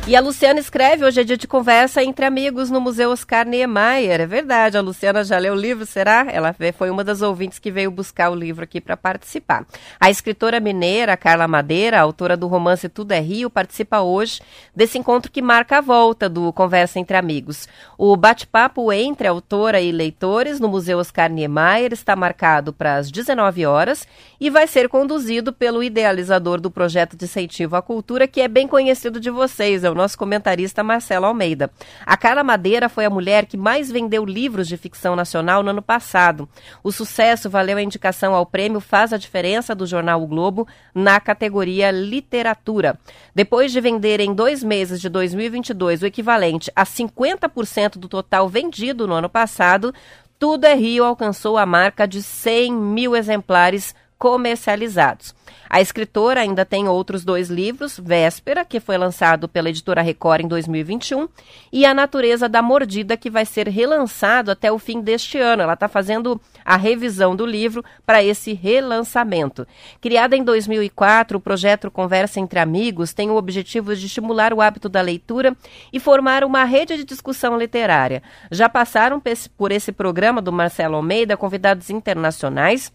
E a Luciana escreve, hoje é dia de conversa entre amigos no Museu Oscar Niemeyer. É verdade, a Luciana já leu o livro, será? Ela foi uma das ouvintes que veio buscar o livro aqui para participar. A escritora mineira Carla Madeira, autora do romance Tudo é Rio, participa hoje desse encontro que marca a volta do Conversa entre Amigos. O bate-papo entre autora e leitores no Museu Oscar Niemeyer está marcado para as 19 horas e vai ser conduzido pelo idealizador do projeto de incentivo à cultura, que é bem conhecido de vocês, é o nosso comentarista Marcelo Almeida. A Carla Madeira foi a mulher que mais vendeu livros de ficção nacional no ano passado. O sucesso valeu a indicação ao prêmio Faz a Diferença do jornal O Globo na categoria Literatura. Depois de vender em dois meses de 2022 o equivalente a 50% do total vendido no ano passado, Tudo é Rio alcançou a marca de 100 mil exemplares comercializados. A escritora ainda tem outros dois livros, Véspera, que foi lançado pela editora Record em 2021, e A Natureza da Mordida, que vai ser relançado até o fim deste ano. Ela está fazendo a revisão do livro para esse relançamento. Criada em 2004, o projeto Conversa entre Amigos tem o objetivo de estimular o hábito da leitura e formar uma rede de discussão literária. Já passaram por esse programa do Marcelo Almeida convidados internacionais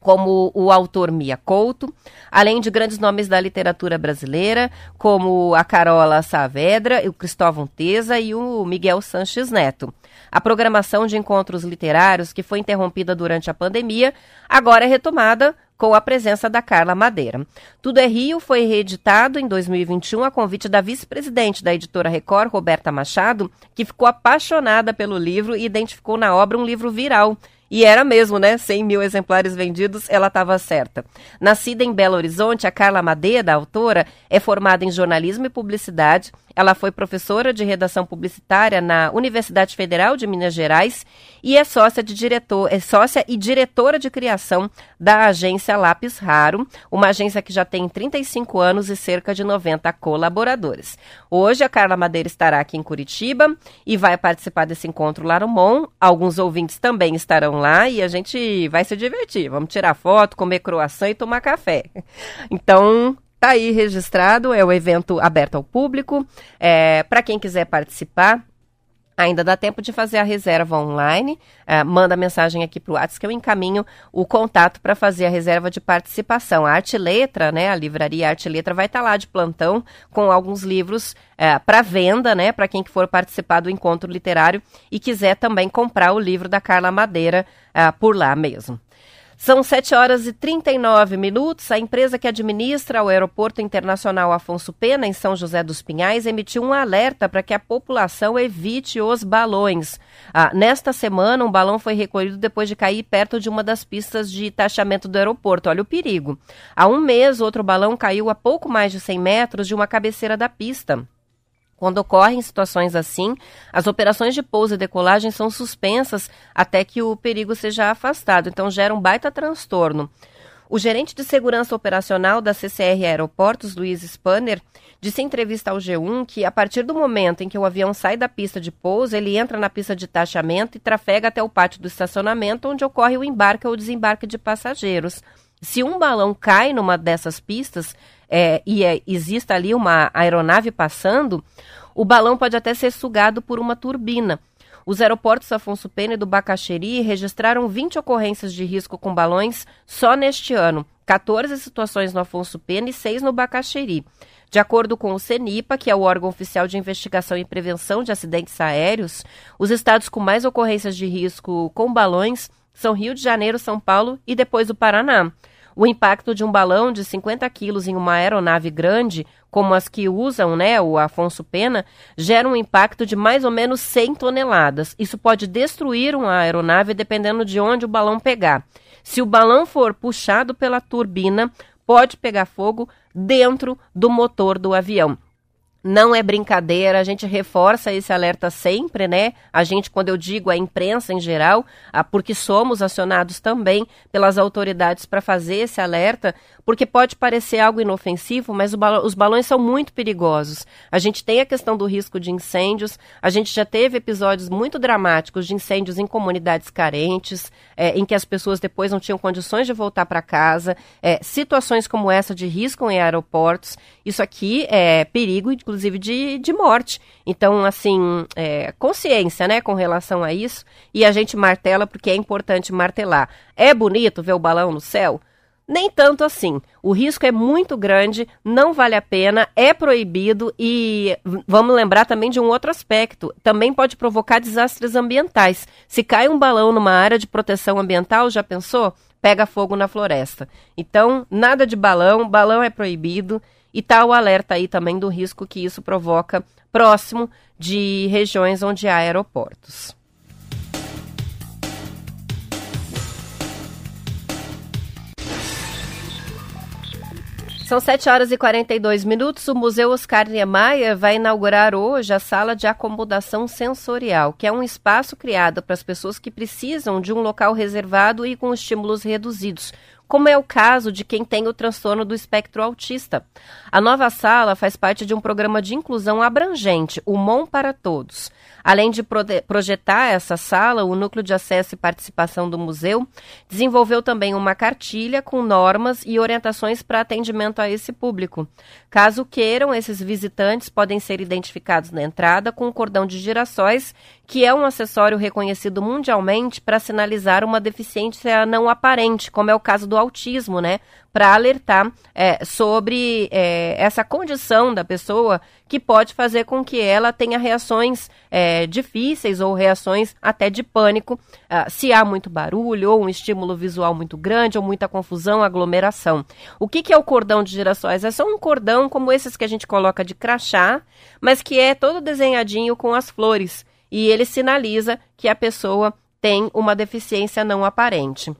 como o autor Mia Couto, além de grandes nomes da literatura brasileira, como a Carola Saavedra, o Cristóvão Teza e o Miguel Sanches Neto. A programação de encontros literários, que foi interrompida durante a pandemia, agora é retomada com a presença da Carla Madeira. Tudo é Rio foi reeditado em 2021 a convite da vice-presidente da editora Record, Roberta Machado, que ficou apaixonada pelo livro e identificou na obra um livro viral e era mesmo, né? 100 mil exemplares vendidos, ela estava certa. Nascida em Belo Horizonte, a Carla Madeira, a autora, é formada em jornalismo e publicidade ela foi professora de redação publicitária na Universidade Federal de Minas Gerais e é sócia de diretor, é sócia e diretora de criação da agência Lápis Raro, uma agência que já tem 35 anos e cerca de 90 colaboradores. Hoje a Carla Madeira estará aqui em Curitiba e vai participar desse encontro lá no Mon. Alguns ouvintes também estarão lá e a gente vai se divertir. Vamos tirar foto, comer croissant e tomar café. Então, Está aí registrado, é o evento aberto ao público. É, Para quem quiser participar, Ainda dá tempo de fazer a reserva online. É, manda mensagem aqui para o WhatsApp que eu encaminho o contato para fazer a reserva de participação. A Arte Letra, né, a livraria Arte Letra, vai estar tá lá de plantão com alguns livros é, para venda, né, para quem for participar do encontro literário e quiser também comprar o livro da Carla Madeira é, por lá mesmo. São 7 horas e 39 minutos. A empresa que administra o Aeroporto Internacional Afonso Pena, em São José dos Pinhais, emitiu um alerta para que a população evite os balões. Ah, nesta semana, um balão foi recolhido depois de cair perto de uma das pistas de taxamento do aeroporto. Olha o perigo. Há um mês, outro balão caiu a pouco mais de 100 metros de uma cabeceira da pista. Quando ocorrem situações assim, as operações de pouso e decolagem são suspensas até que o perigo seja afastado. Então, gera um baita transtorno. O gerente de segurança operacional da CCR Aeroportos, Luiz Spanner, disse em entrevista ao G1 que, a partir do momento em que o avião sai da pista de pouso, ele entra na pista de taxamento e trafega até o pátio do estacionamento, onde ocorre o embarque ou desembarque de passageiros. Se um balão cai numa dessas pistas, é, e é, exista ali uma aeronave passando, o balão pode até ser sugado por uma turbina. Os aeroportos Afonso Pena e do Bacaxeri registraram 20 ocorrências de risco com balões só neste ano, 14 situações no Afonso Pena e 6 no Bacaxeri. De acordo com o CENIPA, que é o órgão oficial de investigação e prevenção de acidentes aéreos, os estados com mais ocorrências de risco com balões são Rio de Janeiro, São Paulo e depois o Paraná. O impacto de um balão de 50 quilos em uma aeronave grande, como as que usam né, o Afonso Pena, gera um impacto de mais ou menos 100 toneladas. Isso pode destruir uma aeronave dependendo de onde o balão pegar. Se o balão for puxado pela turbina, pode pegar fogo dentro do motor do avião. Não é brincadeira, a gente reforça esse alerta sempre, né? A gente, quando eu digo a imprensa em geral, porque somos acionados também pelas autoridades para fazer esse alerta, porque pode parecer algo inofensivo, mas os balões são muito perigosos. A gente tem a questão do risco de incêndios, a gente já teve episódios muito dramáticos de incêndios em comunidades carentes, é, em que as pessoas depois não tinham condições de voltar para casa, é, situações como essa de risco em aeroportos. Isso aqui é perigo, inclusive, de, de morte. Então, assim, é, consciência, né, com relação a isso. E a gente martela porque é importante martelar. É bonito ver o balão no céu? Nem tanto assim. O risco é muito grande, não vale a pena, é proibido e vamos lembrar também de um outro aspecto. Também pode provocar desastres ambientais. Se cai um balão numa área de proteção ambiental, já pensou? Pega fogo na floresta. Então, nada de balão, balão é proibido e tá o alerta aí também do risco que isso provoca próximo de regiões onde há aeroportos. São 7 horas e 42 minutos. O Museu Oscar Niemeyer vai inaugurar hoje a sala de acomodação sensorial, que é um espaço criado para as pessoas que precisam de um local reservado e com estímulos reduzidos, como é o caso de quem tem o transtorno do espectro autista. A nova sala faz parte de um programa de inclusão abrangente, o MON para Todos. Além de projetar essa sala, o Núcleo de Acesso e Participação do Museu desenvolveu também uma cartilha com normas e orientações para atendimento a esse público. Caso queiram, esses visitantes podem ser identificados na entrada com um cordão de girassóis, que é um acessório reconhecido mundialmente para sinalizar uma deficiência não aparente, como é o caso do autismo, né? para alertar é, sobre é, essa condição da pessoa que pode fazer com que ela tenha reações é, difíceis ou reações até de pânico, uh, se há muito barulho ou um estímulo visual muito grande ou muita confusão, aglomeração. O que, que é o cordão de girassóis? É só um cordão como esses que a gente coloca de crachá, mas que é todo desenhadinho com as flores. E ele sinaliza que a pessoa tem uma deficiência não aparente.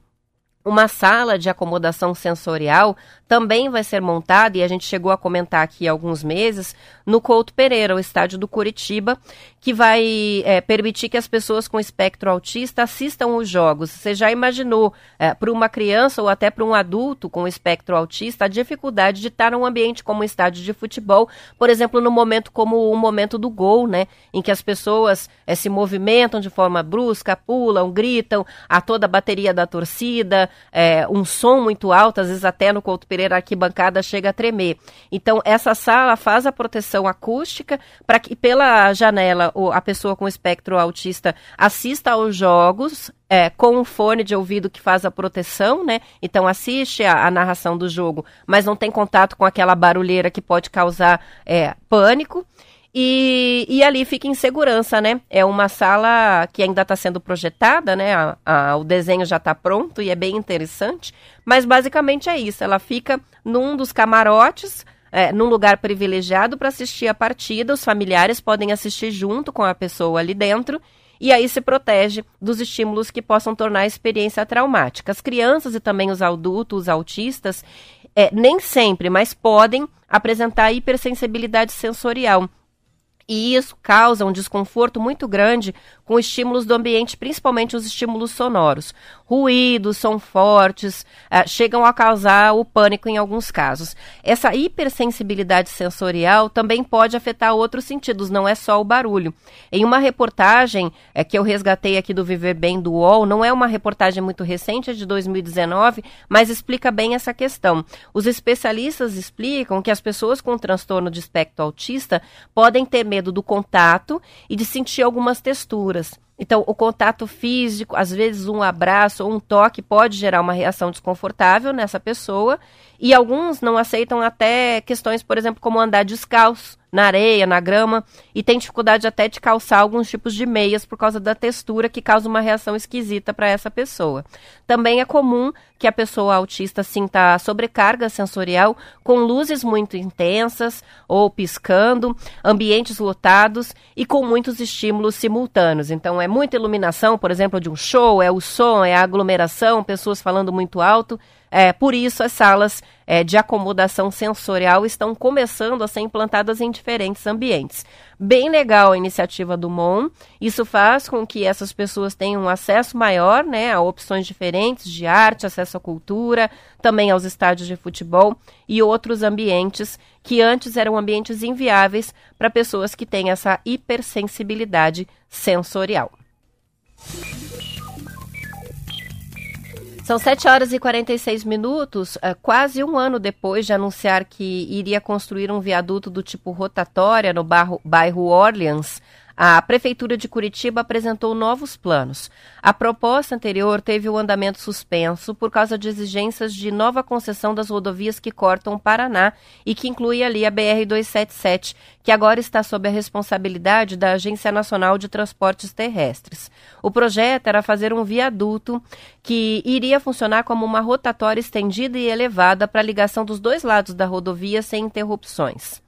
Uma sala de acomodação sensorial também vai ser montada, e a gente chegou a comentar aqui há alguns meses, no Couto Pereira, o estádio do Curitiba, que vai é, permitir que as pessoas com espectro autista assistam os jogos. Você já imaginou, é, para uma criança ou até para um adulto com espectro autista, a dificuldade de estar num ambiente como um estádio de futebol, por exemplo, no momento como o momento do gol, né? Em que as pessoas é, se movimentam de forma brusca, pulam, gritam, a toda a bateria da torcida, é, um som muito alto, às vezes até no Couto Pereira a arquibancada chega a tremer. Então, essa sala faz a proteção acústica para que pela janela a pessoa com espectro autista assista aos jogos é, com um fone de ouvido que faz a proteção, né? Então assiste a, a, narração do jogo, mas não tem contato com aquela barulheira que pode causar é, pânico. E, e ali fica em segurança, né? É uma sala que ainda está sendo projetada, né? A, a, o desenho já está pronto e é bem interessante. Mas basicamente é isso. Ela fica num dos camarotes, é, num lugar privilegiado para assistir a partida. Os familiares podem assistir junto com a pessoa ali dentro. E aí se protege dos estímulos que possam tornar a experiência traumática. As crianças e também os adultos, os autistas, é, nem sempre, mas podem apresentar hipersensibilidade sensorial e isso causa um desconforto muito grande com estímulos do ambiente, principalmente os estímulos sonoros. Ruídos, são fortes, uh, chegam a causar o pânico em alguns casos. Essa hipersensibilidade sensorial também pode afetar outros sentidos, não é só o barulho. Em uma reportagem é, que eu resgatei aqui do Viver Bem do UOL, não é uma reportagem muito recente, é de 2019, mas explica bem essa questão. Os especialistas explicam que as pessoas com transtorno de espectro autista podem ter medo medo do contato e de sentir algumas texturas. Então, o contato físico, às vezes um abraço ou um toque pode gerar uma reação desconfortável nessa pessoa, e alguns não aceitam até questões, por exemplo, como andar descalço na areia, na grama, e tem dificuldade até de calçar alguns tipos de meias por causa da textura que causa uma reação esquisita para essa pessoa. Também é comum que a pessoa autista sinta sobrecarga sensorial com luzes muito intensas ou piscando, ambientes lotados e com muitos estímulos simultâneos. Então é muita iluminação, por exemplo, de um show, é o som, é a aglomeração, pessoas falando muito alto. É, por isso, as salas é, de acomodação sensorial estão começando a ser implantadas em diferentes ambientes. Bem legal a iniciativa do MON. Isso faz com que essas pessoas tenham acesso maior né, a opções diferentes de arte, acesso à cultura, também aos estádios de futebol e outros ambientes que antes eram ambientes inviáveis para pessoas que têm essa hipersensibilidade sensorial. São 7 horas e 46 minutos, é, quase um ano depois de anunciar que iria construir um viaduto do tipo rotatória no bairro, bairro Orleans, a Prefeitura de Curitiba apresentou novos planos. A proposta anterior teve o andamento suspenso por causa de exigências de nova concessão das rodovias que cortam o Paraná e que inclui ali a BR-277, que agora está sob a responsabilidade da Agência Nacional de Transportes Terrestres. O projeto era fazer um viaduto que iria funcionar como uma rotatória estendida e elevada para a ligação dos dois lados da rodovia sem interrupções.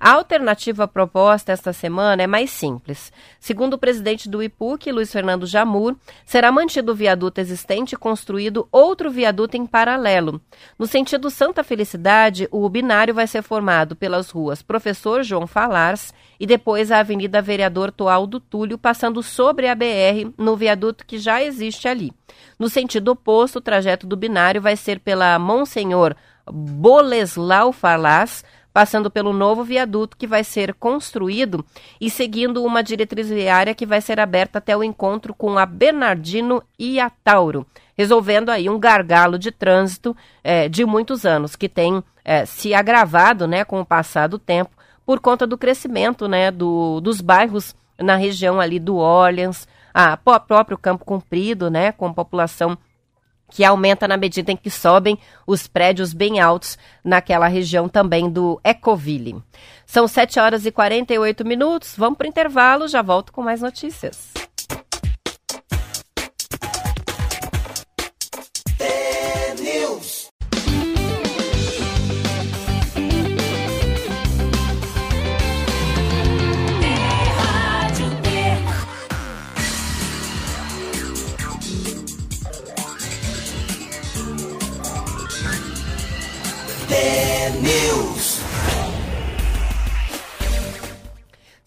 A alternativa proposta esta semana é mais simples. Segundo o presidente do IPUC, Luiz Fernando Jamur, será mantido o viaduto existente e construído outro viaduto em paralelo. No sentido Santa Felicidade, o binário vai ser formado pelas ruas Professor João Falars e depois a Avenida Vereador Toaldo Túlio, passando sobre a BR no viaduto que já existe ali. No sentido oposto, o trajeto do binário vai ser pela Monsenhor Boleslau Falars, passando pelo novo viaduto que vai ser construído e seguindo uma diretriz viária que vai ser aberta até o encontro com a Bernardino e a Tauro, resolvendo aí um gargalo de trânsito é, de muitos anos, que tem é, se agravado né, com o passar do tempo por conta do crescimento né, do, dos bairros na região ali do Orleans, a próprio Campo Comprido, né, com população que aumenta na medida em que sobem os prédios bem altos naquela região também do Ecoville. São 7 horas e 48 minutos. Vamos para o intervalo, já volto com mais notícias.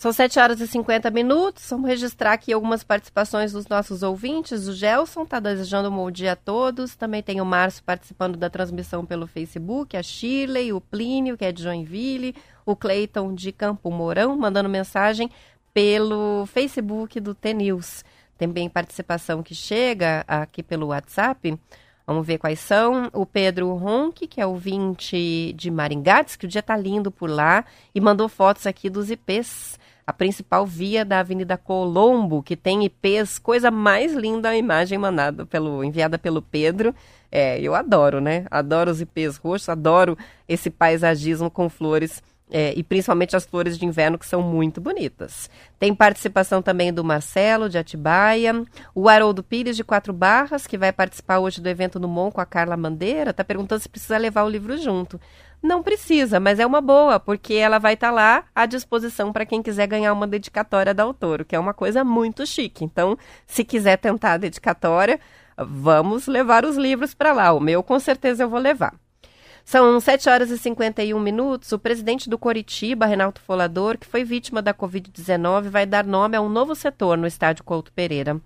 São 7 horas e 50 minutos. Vamos registrar aqui algumas participações dos nossos ouvintes. O Gelson está desejando um bom dia a todos. Também tem o Márcio participando da transmissão pelo Facebook, a Shirley, o Plínio, que é de Joinville, o Cleiton de Campo Mourão, mandando mensagem pelo Facebook do T-News. Também participação que chega aqui pelo WhatsApp. Vamos ver quais são. O Pedro Ronque, que é o 20 de Maringá, diz que o dia tá lindo por lá e mandou fotos aqui dos IPs. A principal via da Avenida Colombo, que tem IPs, coisa mais linda a imagem mandada pelo, enviada pelo Pedro. É, eu adoro, né? Adoro os IPs roxos, adoro esse paisagismo com flores é, e principalmente as flores de inverno que são muito bonitas. Tem participação também do Marcelo de Atibaia, o Haroldo Pires de Quatro Barras, que vai participar hoje do evento no Mon com a Carla Mandeira, está perguntando se precisa levar o livro junto. Não precisa, mas é uma boa, porque ela vai estar tá lá à disposição para quem quiser ganhar uma dedicatória da autor, que é uma coisa muito chique. Então, se quiser tentar a dedicatória, vamos levar os livros para lá. O meu, com certeza, eu vou levar. São 7 horas e 51 minutos. O presidente do Coritiba, Renato Folador, que foi vítima da Covid-19, vai dar nome a um novo setor no estádio Couto Pereira.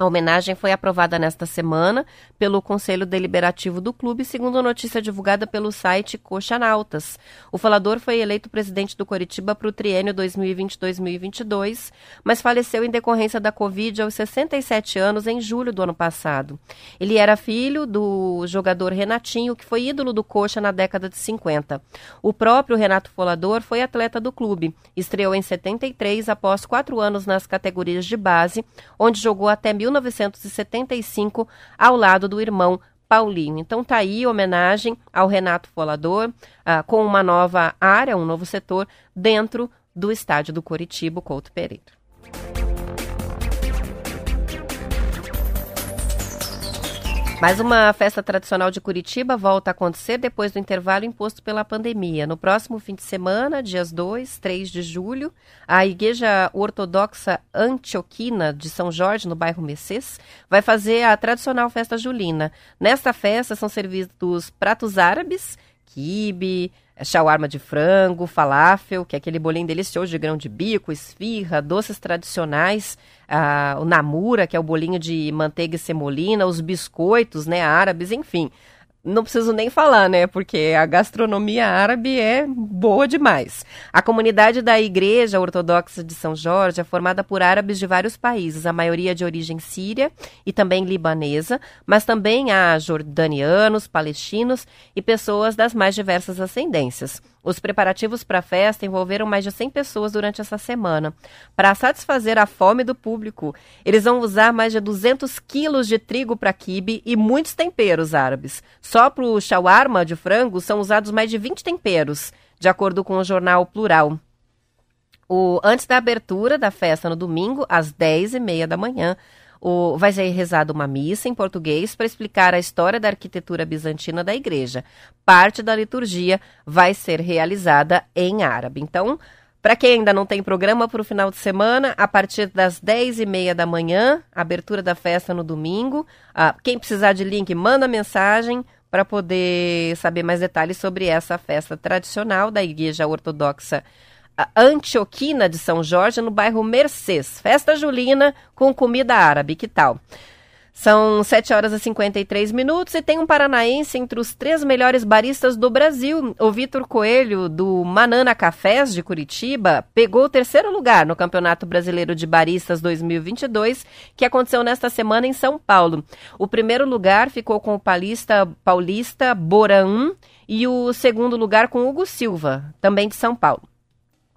A homenagem foi aprovada nesta semana pelo Conselho Deliberativo do clube, segundo notícia divulgada pelo site Coxanautas. O falador foi eleito presidente do Coritiba para o triênio 2020-2022, mas faleceu em decorrência da Covid aos 67 anos em julho do ano passado. Ele era filho do jogador Renatinho, que foi ídolo do Coxa na década de 50. O próprio Renato Folador foi atleta do clube. Estreou em 73 após quatro anos nas categorias de base, onde jogou até 19 1975, ao lado do irmão Paulinho. Então tá aí homenagem ao Renato Folador, uh, com uma nova área, um novo setor dentro do estádio do Coritiba, Couto Pereira. Mais uma festa tradicional de Curitiba volta a acontecer depois do intervalo imposto pela pandemia. No próximo fim de semana, dias 2, 3 de julho, a Igreja Ortodoxa Antioquina de São Jorge, no bairro Messês, vai fazer a tradicional festa julina. Nesta festa são servidos pratos árabes, quibe, shawarma de frango, falafel, que é aquele bolinho delicioso de grão de bico, esfirra, doces tradicionais, ah, o namura, que é o bolinho de manteiga e semolina, os biscoitos, né, árabes, enfim. Não preciso nem falar, né? Porque a gastronomia árabe é boa demais. A comunidade da Igreja Ortodoxa de São Jorge é formada por árabes de vários países, a maioria de origem síria e também libanesa, mas também há jordanianos, palestinos e pessoas das mais diversas ascendências. Os preparativos para a festa envolveram mais de 100 pessoas durante essa semana. Para satisfazer a fome do público, eles vão usar mais de 200 quilos de trigo para quibe e muitos temperos árabes. Só para o shawarma de frango são usados mais de 20 temperos, de acordo com o jornal Plural. O, antes da abertura da festa no domingo, às 10h30 da manhã, o, vai ser rezada uma missa em português para explicar a história da arquitetura bizantina da igreja. Parte da liturgia vai ser realizada em árabe. Então, para quem ainda não tem programa para o final de semana, a partir das 10h30 da manhã, abertura da festa no domingo. Ah, quem precisar de link, manda mensagem para poder saber mais detalhes sobre essa festa tradicional da Igreja Ortodoxa Antioquina de São Jorge, no bairro Mercês. Festa julina com comida árabe, que tal? São 7 horas e 53 minutos e tem um paranaense entre os três melhores baristas do Brasil. O Vitor Coelho, do Manana Cafés de Curitiba, pegou o terceiro lugar no Campeonato Brasileiro de Baristas 2022, que aconteceu nesta semana em São Paulo. O primeiro lugar ficou com o paulista, paulista Boran e o segundo lugar com Hugo Silva, também de São Paulo.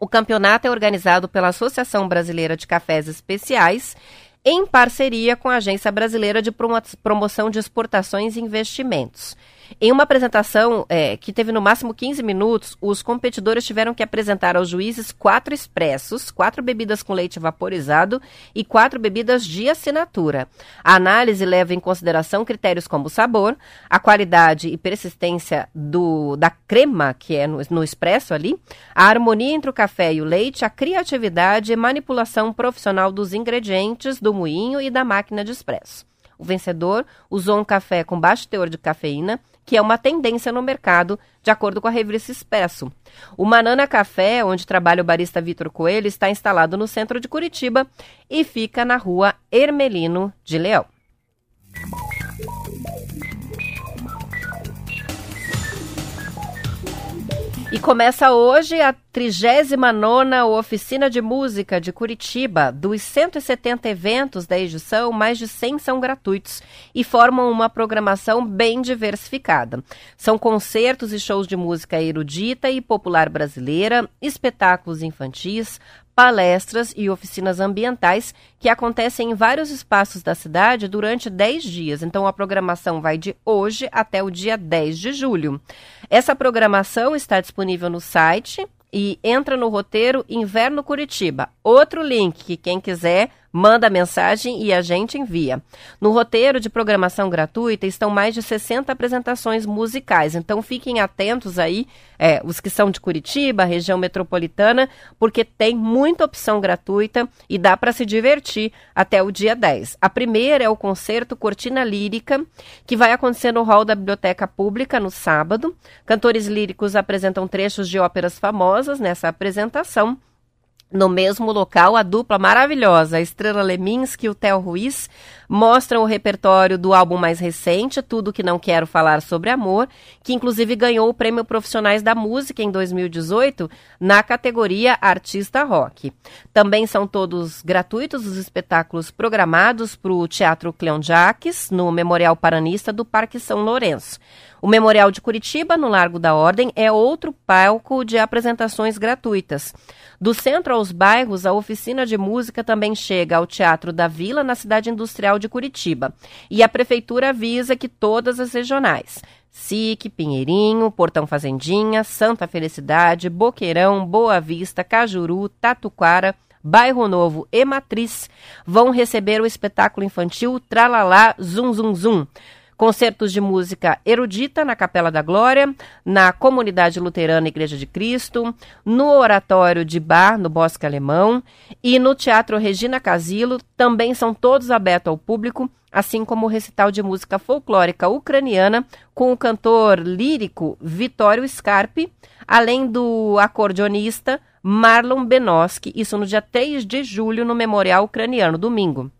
O campeonato é organizado pela Associação Brasileira de Cafés Especiais, em parceria com a Agência Brasileira de Promoção de Exportações e Investimentos. Em uma apresentação é, que teve no máximo 15 minutos, os competidores tiveram que apresentar aos juízes quatro expressos, quatro bebidas com leite vaporizado e quatro bebidas de assinatura. A análise leva em consideração critérios como o sabor, a qualidade e persistência do, da crema, que é no, no expresso ali, a harmonia entre o café e o leite, a criatividade e manipulação profissional dos ingredientes, do moinho e da máquina de expresso. O vencedor usou um café com baixo teor de cafeína que é uma tendência no mercado, de acordo com a revista Expresso. O Manana Café, onde trabalha o barista Vitor Coelho, está instalado no centro de Curitiba e fica na rua Hermelino de Leão. E começa hoje a 39 Oficina de Música de Curitiba. Dos 170 eventos da edição, mais de 100 são gratuitos e formam uma programação bem diversificada. São concertos e shows de música erudita e popular brasileira, espetáculos infantis, palestras e oficinas ambientais que acontecem em vários espaços da cidade durante 10 dias. Então, a programação vai de hoje até o dia 10 de julho. Essa programação está disponível no site e entra no roteiro Inverno Curitiba. Outro link que quem quiser manda mensagem e a gente envia. No roteiro de programação gratuita estão mais de 60 apresentações musicais, então fiquem atentos aí, é, os que são de Curitiba, região metropolitana, porque tem muita opção gratuita e dá para se divertir até o dia 10. A primeira é o concerto Cortina Lírica, que vai acontecer no hall da Biblioteca Pública no sábado. Cantores líricos apresentam trechos de óperas famosas nessa apresentação. No mesmo local, a dupla maravilhosa, a Estrela Leminski e o Theo Ruiz, mostram o repertório do álbum mais recente, Tudo Que Não Quero Falar Sobre Amor, que inclusive ganhou o Prêmio Profissionais da Música em 2018 na categoria Artista Rock. Também são todos gratuitos os espetáculos programados para o Teatro Cleon Jacques, no Memorial Paranista do Parque São Lourenço. O Memorial de Curitiba, no Largo da Ordem, é outro palco de apresentações gratuitas. Do centro aos bairros, a oficina de música também chega ao Teatro da Vila, na cidade industrial de Curitiba. E a prefeitura avisa que todas as regionais, SIC, Pinheirinho, Portão Fazendinha, Santa Felicidade, Boqueirão, Boa Vista, Cajuru, Tatuquara, Bairro Novo e Matriz vão receber o espetáculo infantil Tralalá Zum Zum Zum concertos de música erudita na Capela da Glória, na Comunidade Luterana Igreja de Cristo, no Oratório de Bar, no Bosque Alemão, e no Teatro Regina Casilo, também são todos abertos ao público, assim como o recital de música folclórica ucraniana com o cantor lírico Vitório Scarpe, além do acordeonista Marlon Benoski, isso no dia 3 de julho no Memorial Ucraniano, domingo.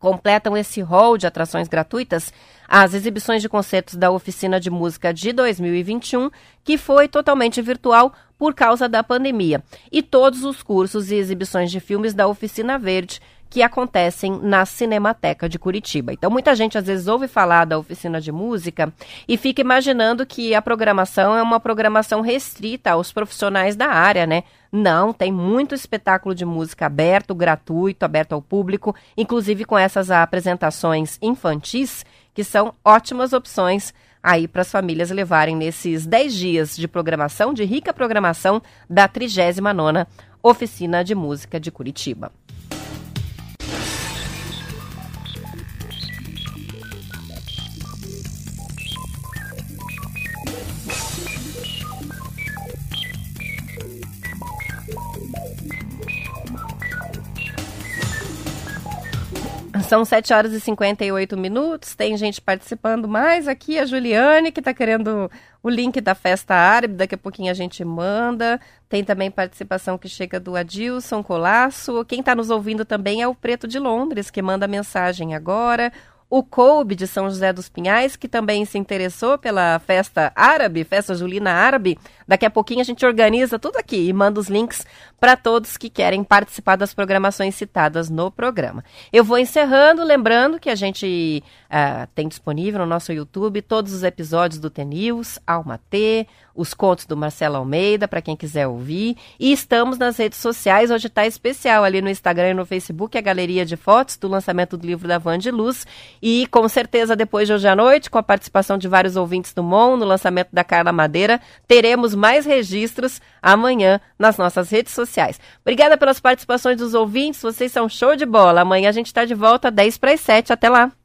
Completam esse rol de atrações gratuitas as exibições de concertos da Oficina de Música de 2021, que foi totalmente virtual por causa da pandemia, e todos os cursos e exibições de filmes da Oficina Verde, que acontecem na Cinemateca de Curitiba. Então, muita gente às vezes ouve falar da oficina de música e fica imaginando que a programação é uma programação restrita aos profissionais da área, né? Não, tem muito espetáculo de música aberto, gratuito, aberto ao público, inclusive com essas apresentações infantis, que são ótimas opções aí para as famílias levarem nesses 10 dias de programação, de rica programação da 39ª Oficina de Música de Curitiba. São 7 horas e 58 minutos. Tem gente participando mais aqui. A Juliane, que está querendo o link da festa árabe. Daqui a pouquinho a gente manda. Tem também participação que chega do Adilson Colasso. Quem está nos ouvindo também é o Preto de Londres, que manda mensagem agora o Coube de São José dos Pinhais, que também se interessou pela festa árabe, festa julina árabe. Daqui a pouquinho a gente organiza tudo aqui e manda os links para todos que querem participar das programações citadas no programa. Eu vou encerrando, lembrando que a gente uh, tem disponível no nosso YouTube todos os episódios do TNews, Alma T, os contos do Marcelo Almeida, para quem quiser ouvir. E estamos nas redes sociais, hoje está especial ali no Instagram e no Facebook, a galeria de fotos do lançamento do livro da Van de Luz. E com certeza, depois de hoje à noite, com a participação de vários ouvintes do MON, no lançamento da Carla Madeira, teremos mais registros amanhã nas nossas redes sociais. Obrigada pelas participações dos ouvintes, vocês são show de bola. Amanhã a gente está de volta, 10 para as 7. Até lá!